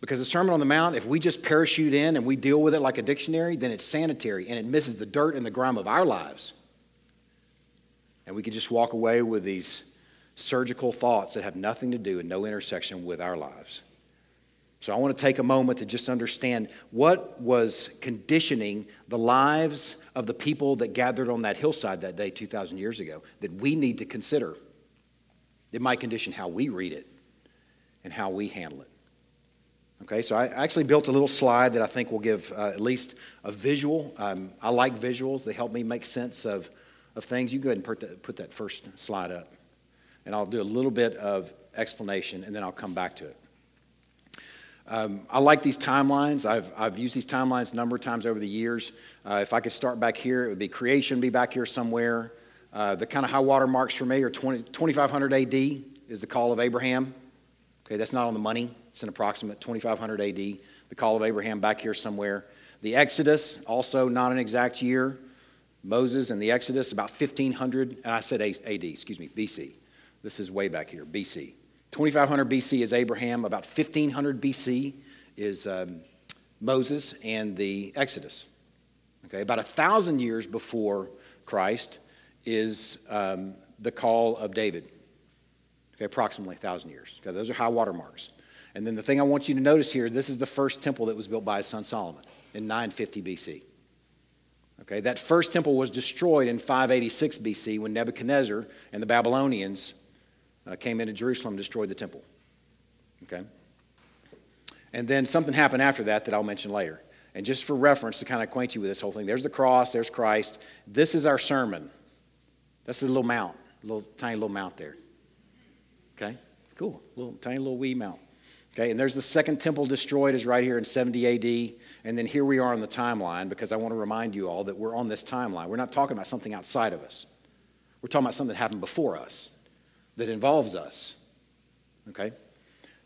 Because the Sermon on the Mount, if we just parachute in and we deal with it like a dictionary, then it's sanitary and it misses the dirt and the grime of our lives. And we could just walk away with these surgical thoughts that have nothing to do and no intersection with our lives. So I want to take a moment to just understand what was conditioning the lives of the people that gathered on that hillside that day 2,000 years ago that we need to consider. It might condition how we read it and how we handle it. Okay, so I actually built a little slide that I think will give uh, at least a visual. Um, I like visuals, they help me make sense of, of things. You go ahead and put that, put that first slide up and I'll do a little bit of explanation, and then I'll come back to it. Um, I like these timelines. I've, I've used these timelines a number of times over the years. Uh, if I could start back here, it would be creation be back here somewhere. Uh, the kind of high water marks for me are 20, 2500 AD is the call of Abraham. Okay, that's not on the money. It's an approximate 2500 AD. The call of Abraham back here somewhere. The Exodus, also not an exact year. Moses and the Exodus, about 1500, and I said AD, excuse me, BC. This is way back here, BC. 2500 BC is Abraham. About 1500 BC is um, Moses and the Exodus. Okay, about a thousand years before Christ is um, the call of David. Okay, approximately a thousand years. Okay, those are high water marks. And then the thing I want you to notice here this is the first temple that was built by his son Solomon in 950 BC. Okay, that first temple was destroyed in 586 BC when Nebuchadnezzar and the Babylonians uh, came into Jerusalem and destroyed the temple. Okay? And then something happened after that that I'll mention later. And just for reference to kind of acquaint you with this whole thing, there's the cross, there's Christ. This is our sermon. That's a little mount, a little tiny little mount there. Okay? Cool. Little tiny little wee mount. Okay, and there's the second temple destroyed is right here in 70 AD. And then here we are on the timeline because I want to remind you all that we're on this timeline. We're not talking about something outside of us. We're talking about something that happened before us that involves us. Okay?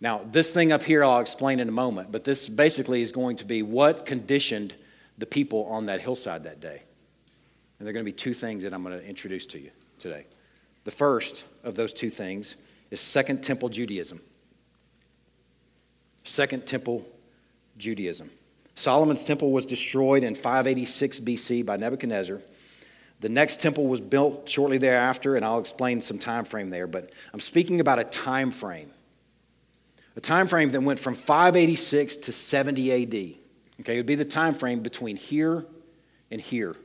Now, this thing up here I'll explain in a moment, but this basically is going to be what conditioned the people on that hillside that day. And there are going to be two things that I'm going to introduce to you today. The first of those two things is Second Temple Judaism. Second Temple Judaism. Solomon's temple was destroyed in 586 BC by Nebuchadnezzar. The next temple was built shortly thereafter, and I'll explain some time frame there, but I'm speaking about a time frame. A time frame that went from 586 to 70 AD. Okay, it would be the time frame between here and here.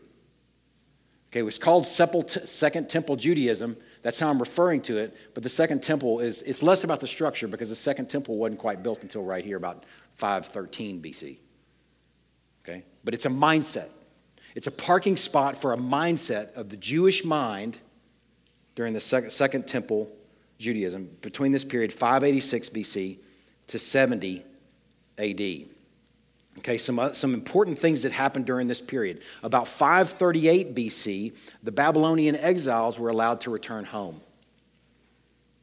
Okay, it was called Second Temple Judaism. That's how I'm referring to it. But the Second Temple is, it's less about the structure because the Second Temple wasn't quite built until right here, about 513 BC. Okay, but it's a mindset. It's a parking spot for a mindset of the Jewish mind during the Second, second Temple Judaism between this period, 586 BC to 70 AD. Okay, some, uh, some important things that happened during this period. About 538 BC, the Babylonian exiles were allowed to return home.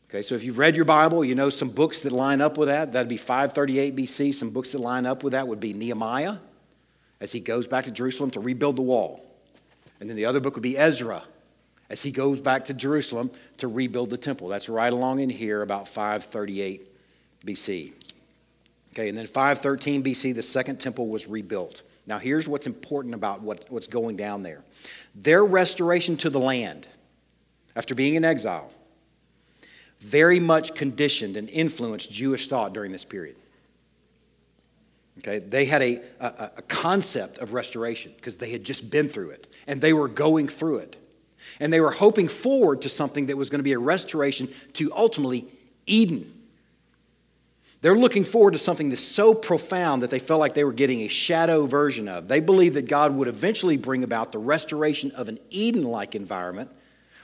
Okay, so if you've read your Bible, you know some books that line up with that. That'd be 538 BC. Some books that line up with that would be Nehemiah, as he goes back to Jerusalem to rebuild the wall. And then the other book would be Ezra, as he goes back to Jerusalem to rebuild the temple. That's right along in here, about 538 BC. Okay, and then 513 BC, the second temple was rebuilt. Now, here's what's important about what, what's going down there their restoration to the land after being in exile very much conditioned and influenced Jewish thought during this period. Okay, they had a, a, a concept of restoration because they had just been through it and they were going through it. And they were hoping forward to something that was going to be a restoration to ultimately Eden they're looking forward to something that's so profound that they felt like they were getting a shadow version of. They believed that God would eventually bring about the restoration of an Eden like environment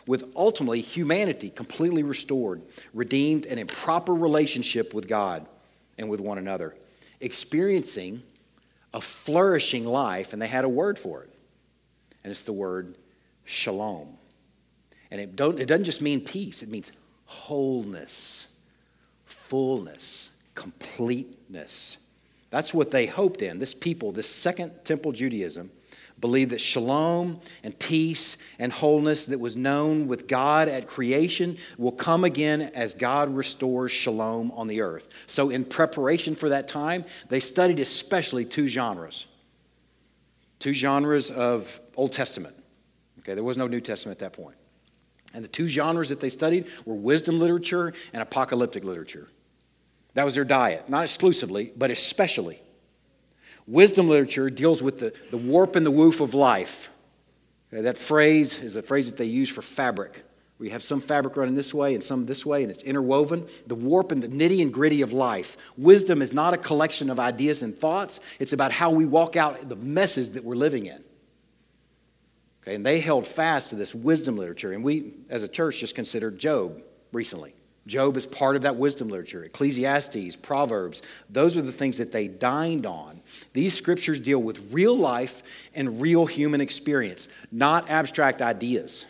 with ultimately humanity completely restored, redeemed, and in proper relationship with God and with one another, experiencing a flourishing life, and they had a word for it. And it's the word shalom. And it, don't, it doesn't just mean peace, it means wholeness, fullness completeness. That's what they hoped in. This people, this second temple Judaism, believed that shalom and peace and wholeness that was known with God at creation will come again as God restores shalom on the earth. So, in preparation for that time, they studied especially two genres two genres of Old Testament. Okay, there was no New Testament at that point. And the two genres that they studied were wisdom literature and apocalyptic literature. That was their diet, not exclusively, but especially. Wisdom literature deals with the, the warp and the woof of life. Okay, that phrase is a phrase that they use for fabric. We have some fabric running this way and some this way, and it's interwoven. The warp and the nitty and gritty of life. Wisdom is not a collection of ideas and thoughts, it's about how we walk out the messes that we're living in. Okay, and they held fast to this wisdom literature, and we, as a church, just considered Job recently. Job is part of that wisdom literature. Ecclesiastes, Proverbs, those are the things that they dined on. These scriptures deal with real life and real human experience, not abstract ideas.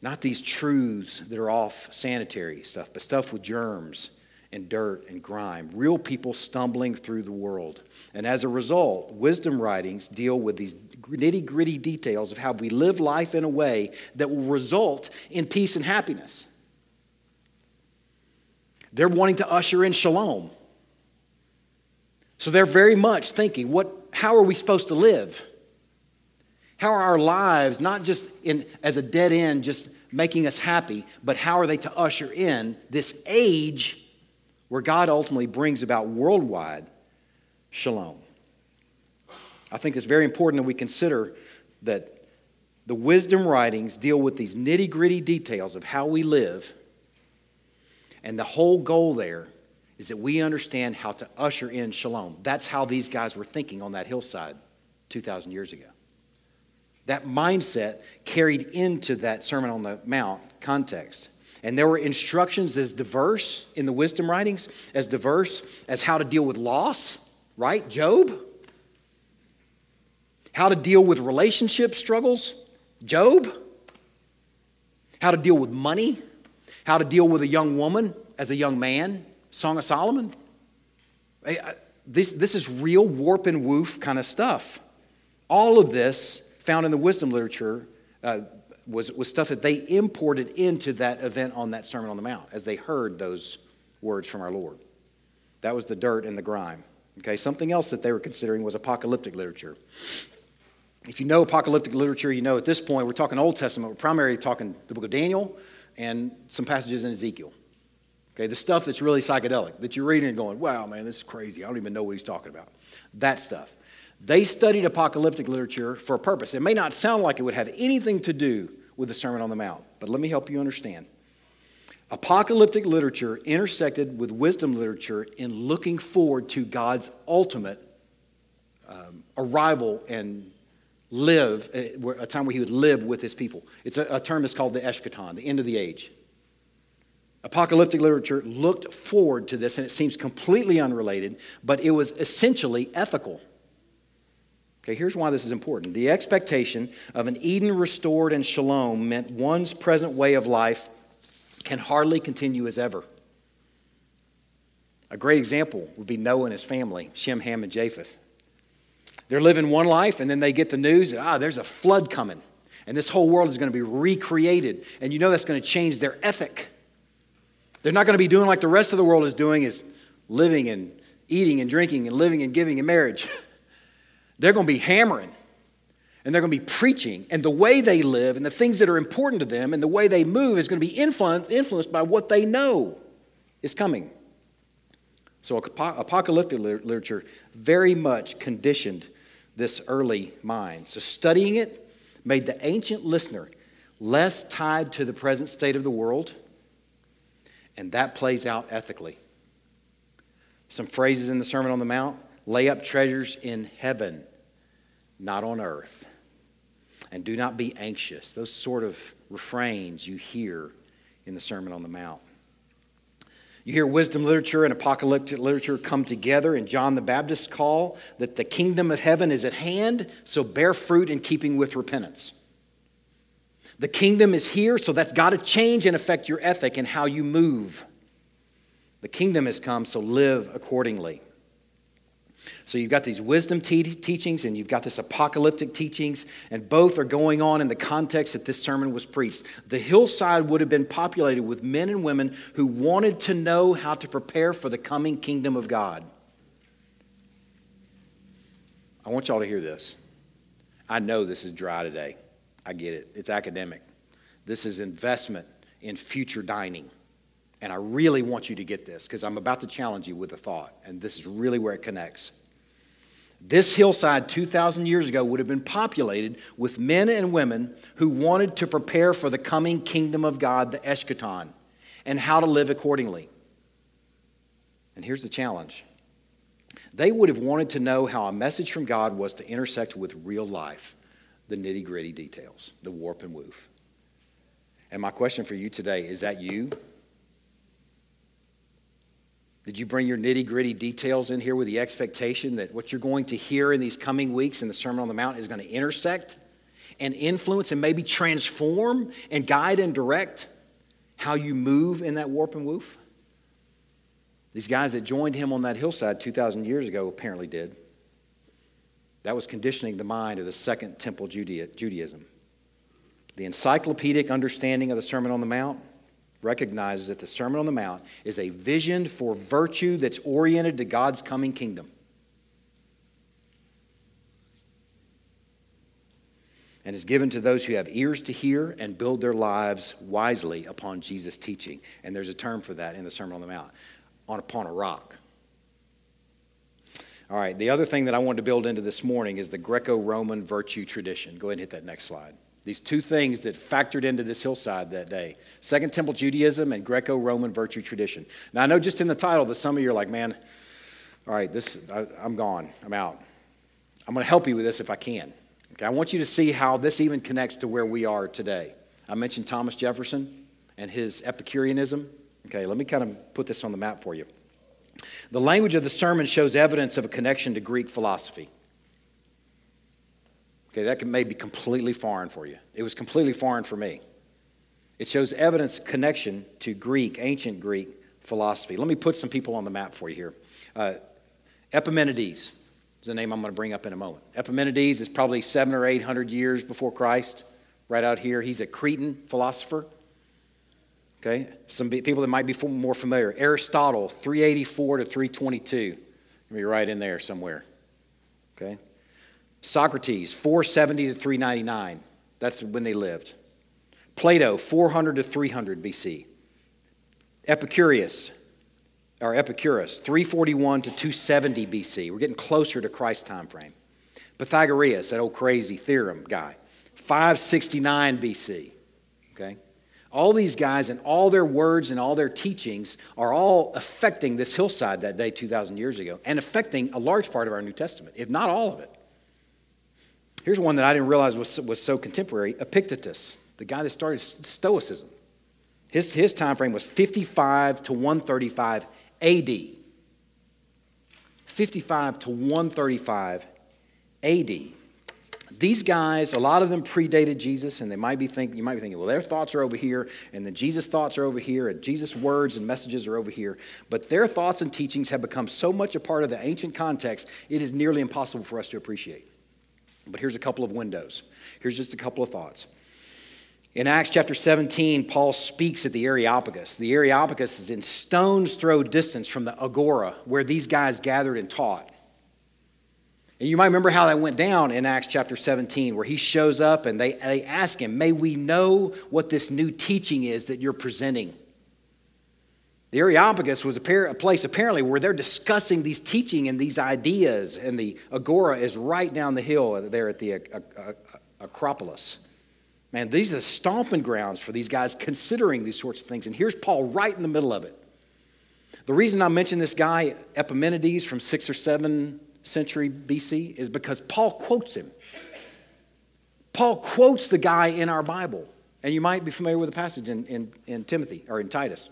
Not these truths that are off sanitary stuff, but stuff with germs and dirt and grime. Real people stumbling through the world. And as a result, wisdom writings deal with these nitty gritty details of how we live life in a way that will result in peace and happiness. They're wanting to usher in shalom. So they're very much thinking, what, how are we supposed to live? How are our lives, not just in, as a dead end, just making us happy, but how are they to usher in this age where God ultimately brings about worldwide shalom? I think it's very important that we consider that the wisdom writings deal with these nitty gritty details of how we live and the whole goal there is that we understand how to usher in shalom. That's how these guys were thinking on that hillside 2,000 years ago. That mindset carried into that Sermon on the Mount context. And there were instructions as diverse in the wisdom writings, as diverse as how to deal with loss, right? Job. How to deal with relationship struggles, Job. How to deal with money, how to deal with a young woman as a young man, Song of Solomon. This, this is real warp and woof kind of stuff. All of this found in the wisdom literature uh, was, was stuff that they imported into that event on that Sermon on the Mount as they heard those words from our Lord. That was the dirt and the grime Okay, something else that they were considering was apocalyptic literature. If you know apocalyptic literature, you know at this point we're talking Old Testament. We're primarily talking the book of Daniel and some passages in Ezekiel. Okay, the stuff that's really psychedelic, that you're reading and going, wow, man, this is crazy. I don't even know what he's talking about. That stuff. They studied apocalyptic literature for a purpose. It may not sound like it would have anything to do with the Sermon on the Mount, but let me help you understand. Apocalyptic literature intersected with wisdom literature in looking forward to God's ultimate um, arrival and live, uh, a time where he would live with his people. It's a, a term that's called the eschaton, the end of the age. Apocalyptic literature looked forward to this, and it seems completely unrelated, but it was essentially ethical. Okay, here's why this is important. The expectation of an Eden restored and shalom meant one's present way of life can hardly continue as ever. A great example would be Noah and his family, Shem, Ham, and Japheth. They're living one life, and then they get the news that, ah, there's a flood coming, and this whole world is going to be recreated. And you know that's going to change their ethic. They're not going to be doing like the rest of the world is doing, is living and eating and drinking and living and giving in marriage. They're going to be hammering and they're going to be preaching. And the way they live and the things that are important to them and the way they move is going to be influenced, influenced by what they know is coming. So, apocalyptic literature very much conditioned this early mind. So, studying it made the ancient listener less tied to the present state of the world, and that plays out ethically. Some phrases in the Sermon on the Mount lay up treasures in heaven not on earth. And do not be anxious. Those sort of refrains you hear in the Sermon on the Mount. You hear wisdom literature and apocalyptic literature come together in John the Baptist's call that the kingdom of heaven is at hand, so bear fruit in keeping with repentance. The kingdom is here, so that's got to change and affect your ethic and how you move. The kingdom has come, so live accordingly. So you've got these wisdom te- teachings and you've got this apocalyptic teachings, and both are going on in the context that this sermon was preached. The hillside would have been populated with men and women who wanted to know how to prepare for the coming kingdom of God. I want y'all to hear this. I know this is dry today. I get it. It's academic. This is investment in future dining. And I really want you to get this because I'm about to challenge you with a thought, and this is really where it connects. This hillside 2,000 years ago would have been populated with men and women who wanted to prepare for the coming kingdom of God, the eschaton, and how to live accordingly. And here's the challenge they would have wanted to know how a message from God was to intersect with real life, the nitty gritty details, the warp and woof. And my question for you today is that you? Did you bring your nitty gritty details in here with the expectation that what you're going to hear in these coming weeks in the Sermon on the Mount is going to intersect and influence and maybe transform and guide and direct how you move in that warp and woof? These guys that joined him on that hillside 2,000 years ago apparently did. That was conditioning the mind of the Second Temple Judaism. The encyclopedic understanding of the Sermon on the Mount recognizes that the Sermon on the Mount is a vision for virtue that's oriented to God's coming kingdom. And is given to those who have ears to hear and build their lives wisely upon Jesus' teaching. And there's a term for that in the Sermon on the Mount on upon a rock. All right, the other thing that I wanted to build into this morning is the Greco Roman virtue tradition. Go ahead and hit that next slide. These two things that factored into this hillside that day Second Temple Judaism and Greco Roman virtue tradition. Now, I know just in the title that some of you are like, man, all right, this, I, I'm gone. I'm out. I'm going to help you with this if I can. Okay, I want you to see how this even connects to where we are today. I mentioned Thomas Jefferson and his Epicureanism. Okay, let me kind of put this on the map for you. The language of the sermon shows evidence of a connection to Greek philosophy. Okay, that may be completely foreign for you. It was completely foreign for me. It shows evidence connection to Greek, ancient Greek philosophy. Let me put some people on the map for you here. Uh, Epimenides is the name I'm going to bring up in a moment. Epimenides is probably seven or eight hundred years before Christ, right out here. He's a Cretan philosopher. Okay, some people that might be more familiar. Aristotle, 384 to 322. Maybe right in there somewhere. Okay? Socrates, 470 to 399. That's when they lived. Plato, 400 to 300 BC. Epicurus, or Epicurus, 341 to 270 BC. We're getting closer to Christ's time frame. Pythagoras, that old crazy theorem guy, 569 BC. Okay? All these guys and all their words and all their teachings are all affecting this hillside that day 2,000 years ago and affecting a large part of our New Testament, if not all of it. Here's one that I didn't realize was, was so contemporary Epictetus, the guy that started Stoicism. His, his time frame was 55 to 135 AD. 55 to 135 AD. These guys, a lot of them predated Jesus, and they might be thinking, you might be thinking, well, their thoughts are over here, and the Jesus thoughts are over here, and Jesus' words and messages are over here. But their thoughts and teachings have become so much a part of the ancient context, it is nearly impossible for us to appreciate. But here's a couple of windows. Here's just a couple of thoughts. In Acts chapter 17, Paul speaks at the Areopagus. The Areopagus is in stone's throw distance from the Agora, where these guys gathered and taught. And you might remember how that went down in Acts chapter 17, where he shows up and they, they ask him, May we know what this new teaching is that you're presenting? The Areopagus was a place apparently where they're discussing these teaching and these ideas, and the Agora is right down the hill there at the uh, uh, uh, Acropolis. Man, these are stomping grounds for these guys considering these sorts of things. And here's Paul right in the middle of it. The reason I mention this guy, Epimenides from 6th or 7th century BC, is because Paul quotes him. Paul quotes the guy in our Bible. And you might be familiar with the passage in, in, in Timothy or in Titus.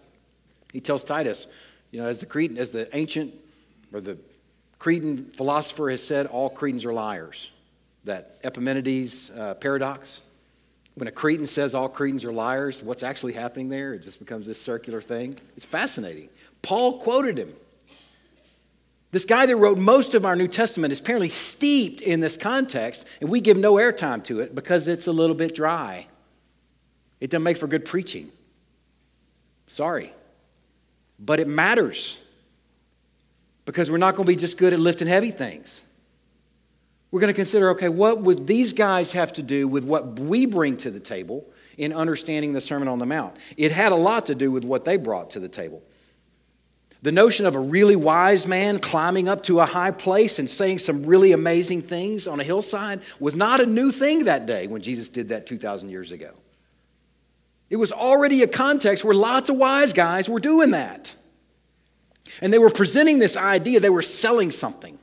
He tells Titus, you know, as the Cretan, as the ancient or the Cretan philosopher has said, all Cretans are liars. That Epimenides uh, paradox. When a Cretan says all Cretans are liars, what's actually happening there? It just becomes this circular thing. It's fascinating. Paul quoted him. This guy that wrote most of our New Testament is apparently steeped in this context, and we give no airtime to it because it's a little bit dry. It doesn't make for good preaching. Sorry. But it matters because we're not going to be just good at lifting heavy things. We're going to consider okay, what would these guys have to do with what we bring to the table in understanding the Sermon on the Mount? It had a lot to do with what they brought to the table. The notion of a really wise man climbing up to a high place and saying some really amazing things on a hillside was not a new thing that day when Jesus did that 2,000 years ago. It was already a context where lots of wise guys were doing that. And they were presenting this idea, they were selling something.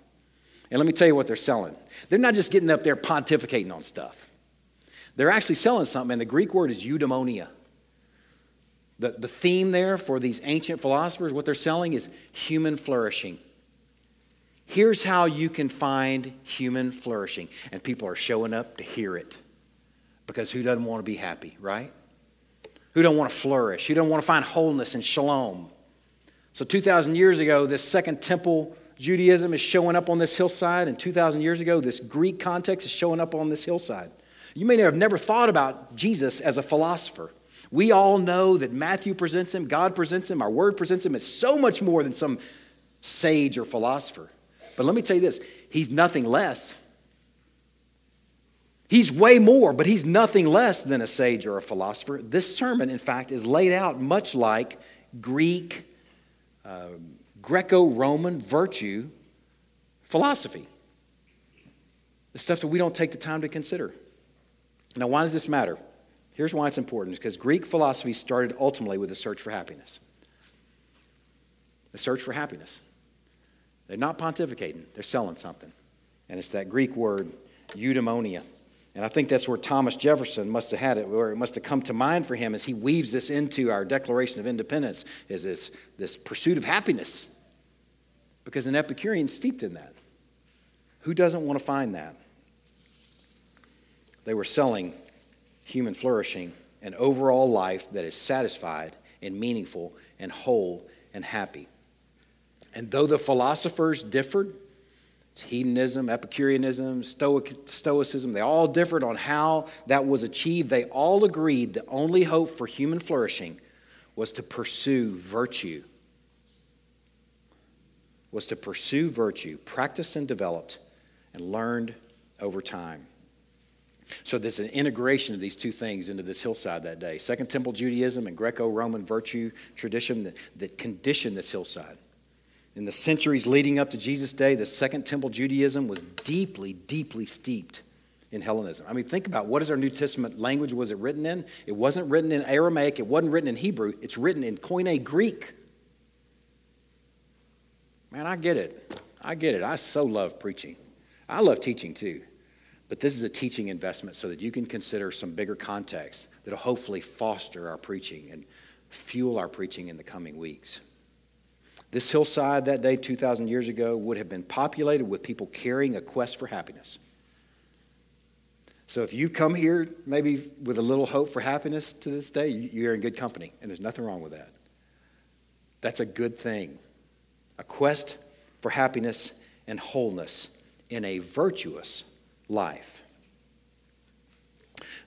And let me tell you what they're selling. They're not just getting up there pontificating on stuff, they're actually selling something, and the Greek word is eudaimonia. The, the theme there for these ancient philosophers, what they're selling is human flourishing. Here's how you can find human flourishing. And people are showing up to hear it. Because who doesn't want to be happy, right? Who don't want to flourish, who don't want to find wholeness and shalom. So, 2,000 years ago, this Second Temple Judaism is showing up on this hillside, and 2,000 years ago, this Greek context is showing up on this hillside. You may have never thought about Jesus as a philosopher. We all know that Matthew presents him, God presents him, our word presents him as so much more than some sage or philosopher. But let me tell you this he's nothing less. He's way more, but he's nothing less than a sage or a philosopher. This sermon, in fact, is laid out much like Greek, uh, Greco Roman virtue philosophy. The stuff that we don't take the time to consider. Now, why does this matter? Here's why it's important because Greek philosophy started ultimately with the search for happiness. The search for happiness. They're not pontificating, they're selling something. And it's that Greek word, eudaimonia. And I think that's where Thomas Jefferson must have had it, where it must have come to mind for him as he weaves this into our Declaration of Independence, is this, this pursuit of happiness. Because an Epicurean steeped in that. Who doesn't want to find that? They were selling human flourishing, an overall life that is satisfied and meaningful and whole and happy. And though the philosophers differed, it's hedonism, Epicureanism, Stoic, Stoicism. They all differed on how that was achieved. They all agreed the only hope for human flourishing was to pursue virtue. was to pursue virtue, practiced and developed, and learned over time. So there's an integration of these two things into this hillside that day Second Temple Judaism and Greco Roman virtue tradition that, that conditioned this hillside. In the centuries leading up to Jesus' day, the Second Temple Judaism was deeply, deeply steeped in Hellenism. I mean, think about what is our New Testament language was it written in? It wasn't written in Aramaic, it wasn't written in Hebrew, it's written in Koine Greek. Man, I get it. I get it. I so love preaching. I love teaching too. But this is a teaching investment so that you can consider some bigger context that'll hopefully foster our preaching and fuel our preaching in the coming weeks. This hillside that day, 2,000 years ago, would have been populated with people carrying a quest for happiness. So if you come here maybe with a little hope for happiness to this day, you're in good company, and there's nothing wrong with that. That's a good thing a quest for happiness and wholeness in a virtuous life.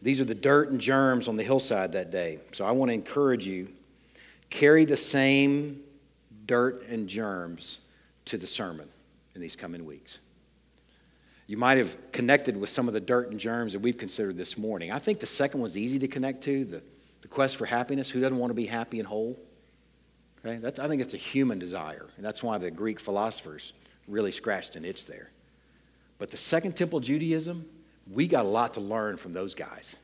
These are the dirt and germs on the hillside that day. So I want to encourage you carry the same dirt and germs to the sermon in these coming weeks. You might have connected with some of the dirt and germs that we've considered this morning. I think the second one's easy to connect to the, the quest for happiness. Who doesn't want to be happy and whole? Okay? That's, I think it's a human desire, and that's why the Greek philosophers really scratched an itch there. But the Second Temple Judaism, we got a lot to learn from those guys.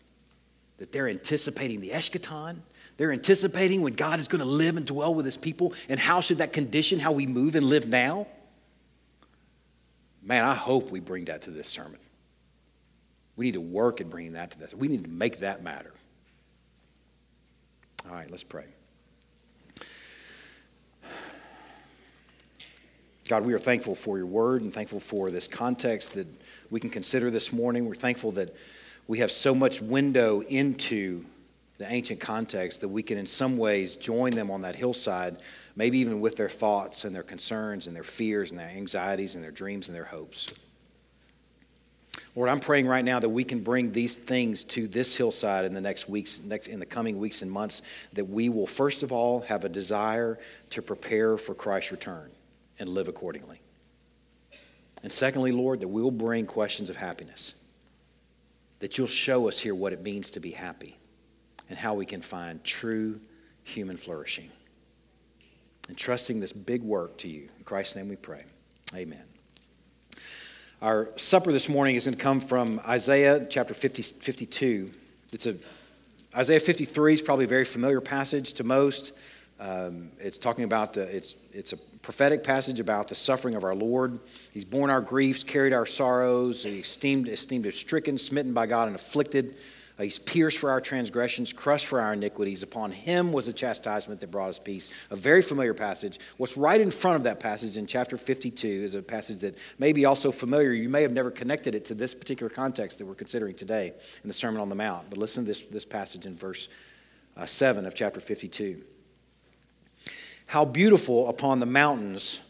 That they're anticipating the eschaton, they're anticipating when God is going to live and dwell with his people, and how should that condition how we move and live now? Man, I hope we bring that to this sermon. We need to work at bringing that to this. We need to make that matter. All right, let's pray. God, we are thankful for your word and thankful for this context that we can consider this morning. We're thankful that we have so much window into the ancient context that we can, in some ways, join them on that hillside, maybe even with their thoughts and their concerns and their fears and their anxieties and their dreams and their hopes. Lord, I'm praying right now that we can bring these things to this hillside in the next weeks, next in the coming weeks and months, that we will first of all have a desire to prepare for Christ's return and live accordingly. And secondly, Lord, that we'll bring questions of happiness. That you'll show us here what it means to be happy and how we can find true human flourishing. And trusting this big work to you. In Christ's name we pray. Amen. Our supper this morning is going to come from Isaiah chapter 50, 52. It's a Isaiah 53 is probably a very familiar passage to most. Um, it's talking about the, it's it's a prophetic passage about the suffering of our Lord. He's borne our griefs, carried our sorrows. He esteemed esteemed us stricken, smitten by God, and afflicted. Uh, he's pierced for our transgressions, crushed for our iniquities. Upon him was the chastisement that brought us peace. A very familiar passage. What's right in front of that passage in chapter 52 is a passage that may be also familiar. You may have never connected it to this particular context that we're considering today in the Sermon on the Mount. But listen to this, this passage in verse uh, 7 of chapter 52. How beautiful upon the mountains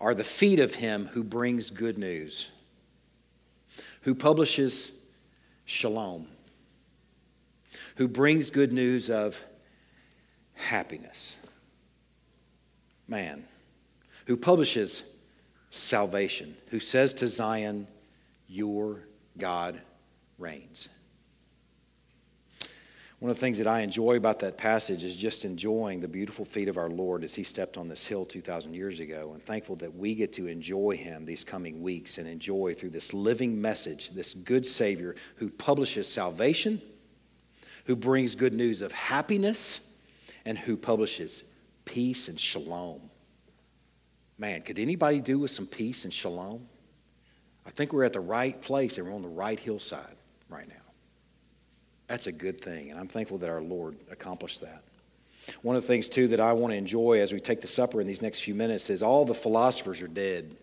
are the feet of him who brings good news, who publishes shalom, who brings good news of happiness. Man, who publishes salvation, who says to Zion, Your God reigns. One of the things that I enjoy about that passage is just enjoying the beautiful feet of our Lord as he stepped on this hill 2,000 years ago, and thankful that we get to enjoy him these coming weeks and enjoy through this living message, this good Savior who publishes salvation, who brings good news of happiness, and who publishes peace and shalom. Man, could anybody do with some peace and shalom? I think we're at the right place and we're on the right hillside right now. That's a good thing, and I'm thankful that our Lord accomplished that. One of the things, too, that I want to enjoy as we take the supper in these next few minutes is all the philosophers are dead.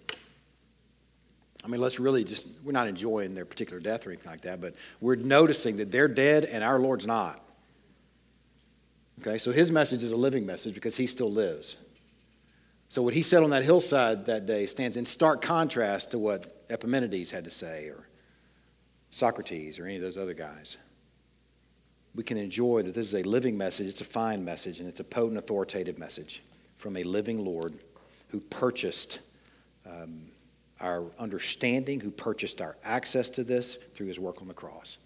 I mean, let's really just, we're not enjoying their particular death or anything like that, but we're noticing that they're dead and our Lord's not. Okay, so his message is a living message because he still lives. So what he said on that hillside that day stands in stark contrast to what Epimenides had to say or Socrates or any of those other guys we can enjoy that this is a living message, it's a fine message, and it's a potent, authoritative message from a living Lord who purchased um, our understanding, who purchased our access to this through his work on the cross.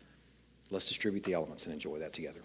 Let's distribute the elements and enjoy that together.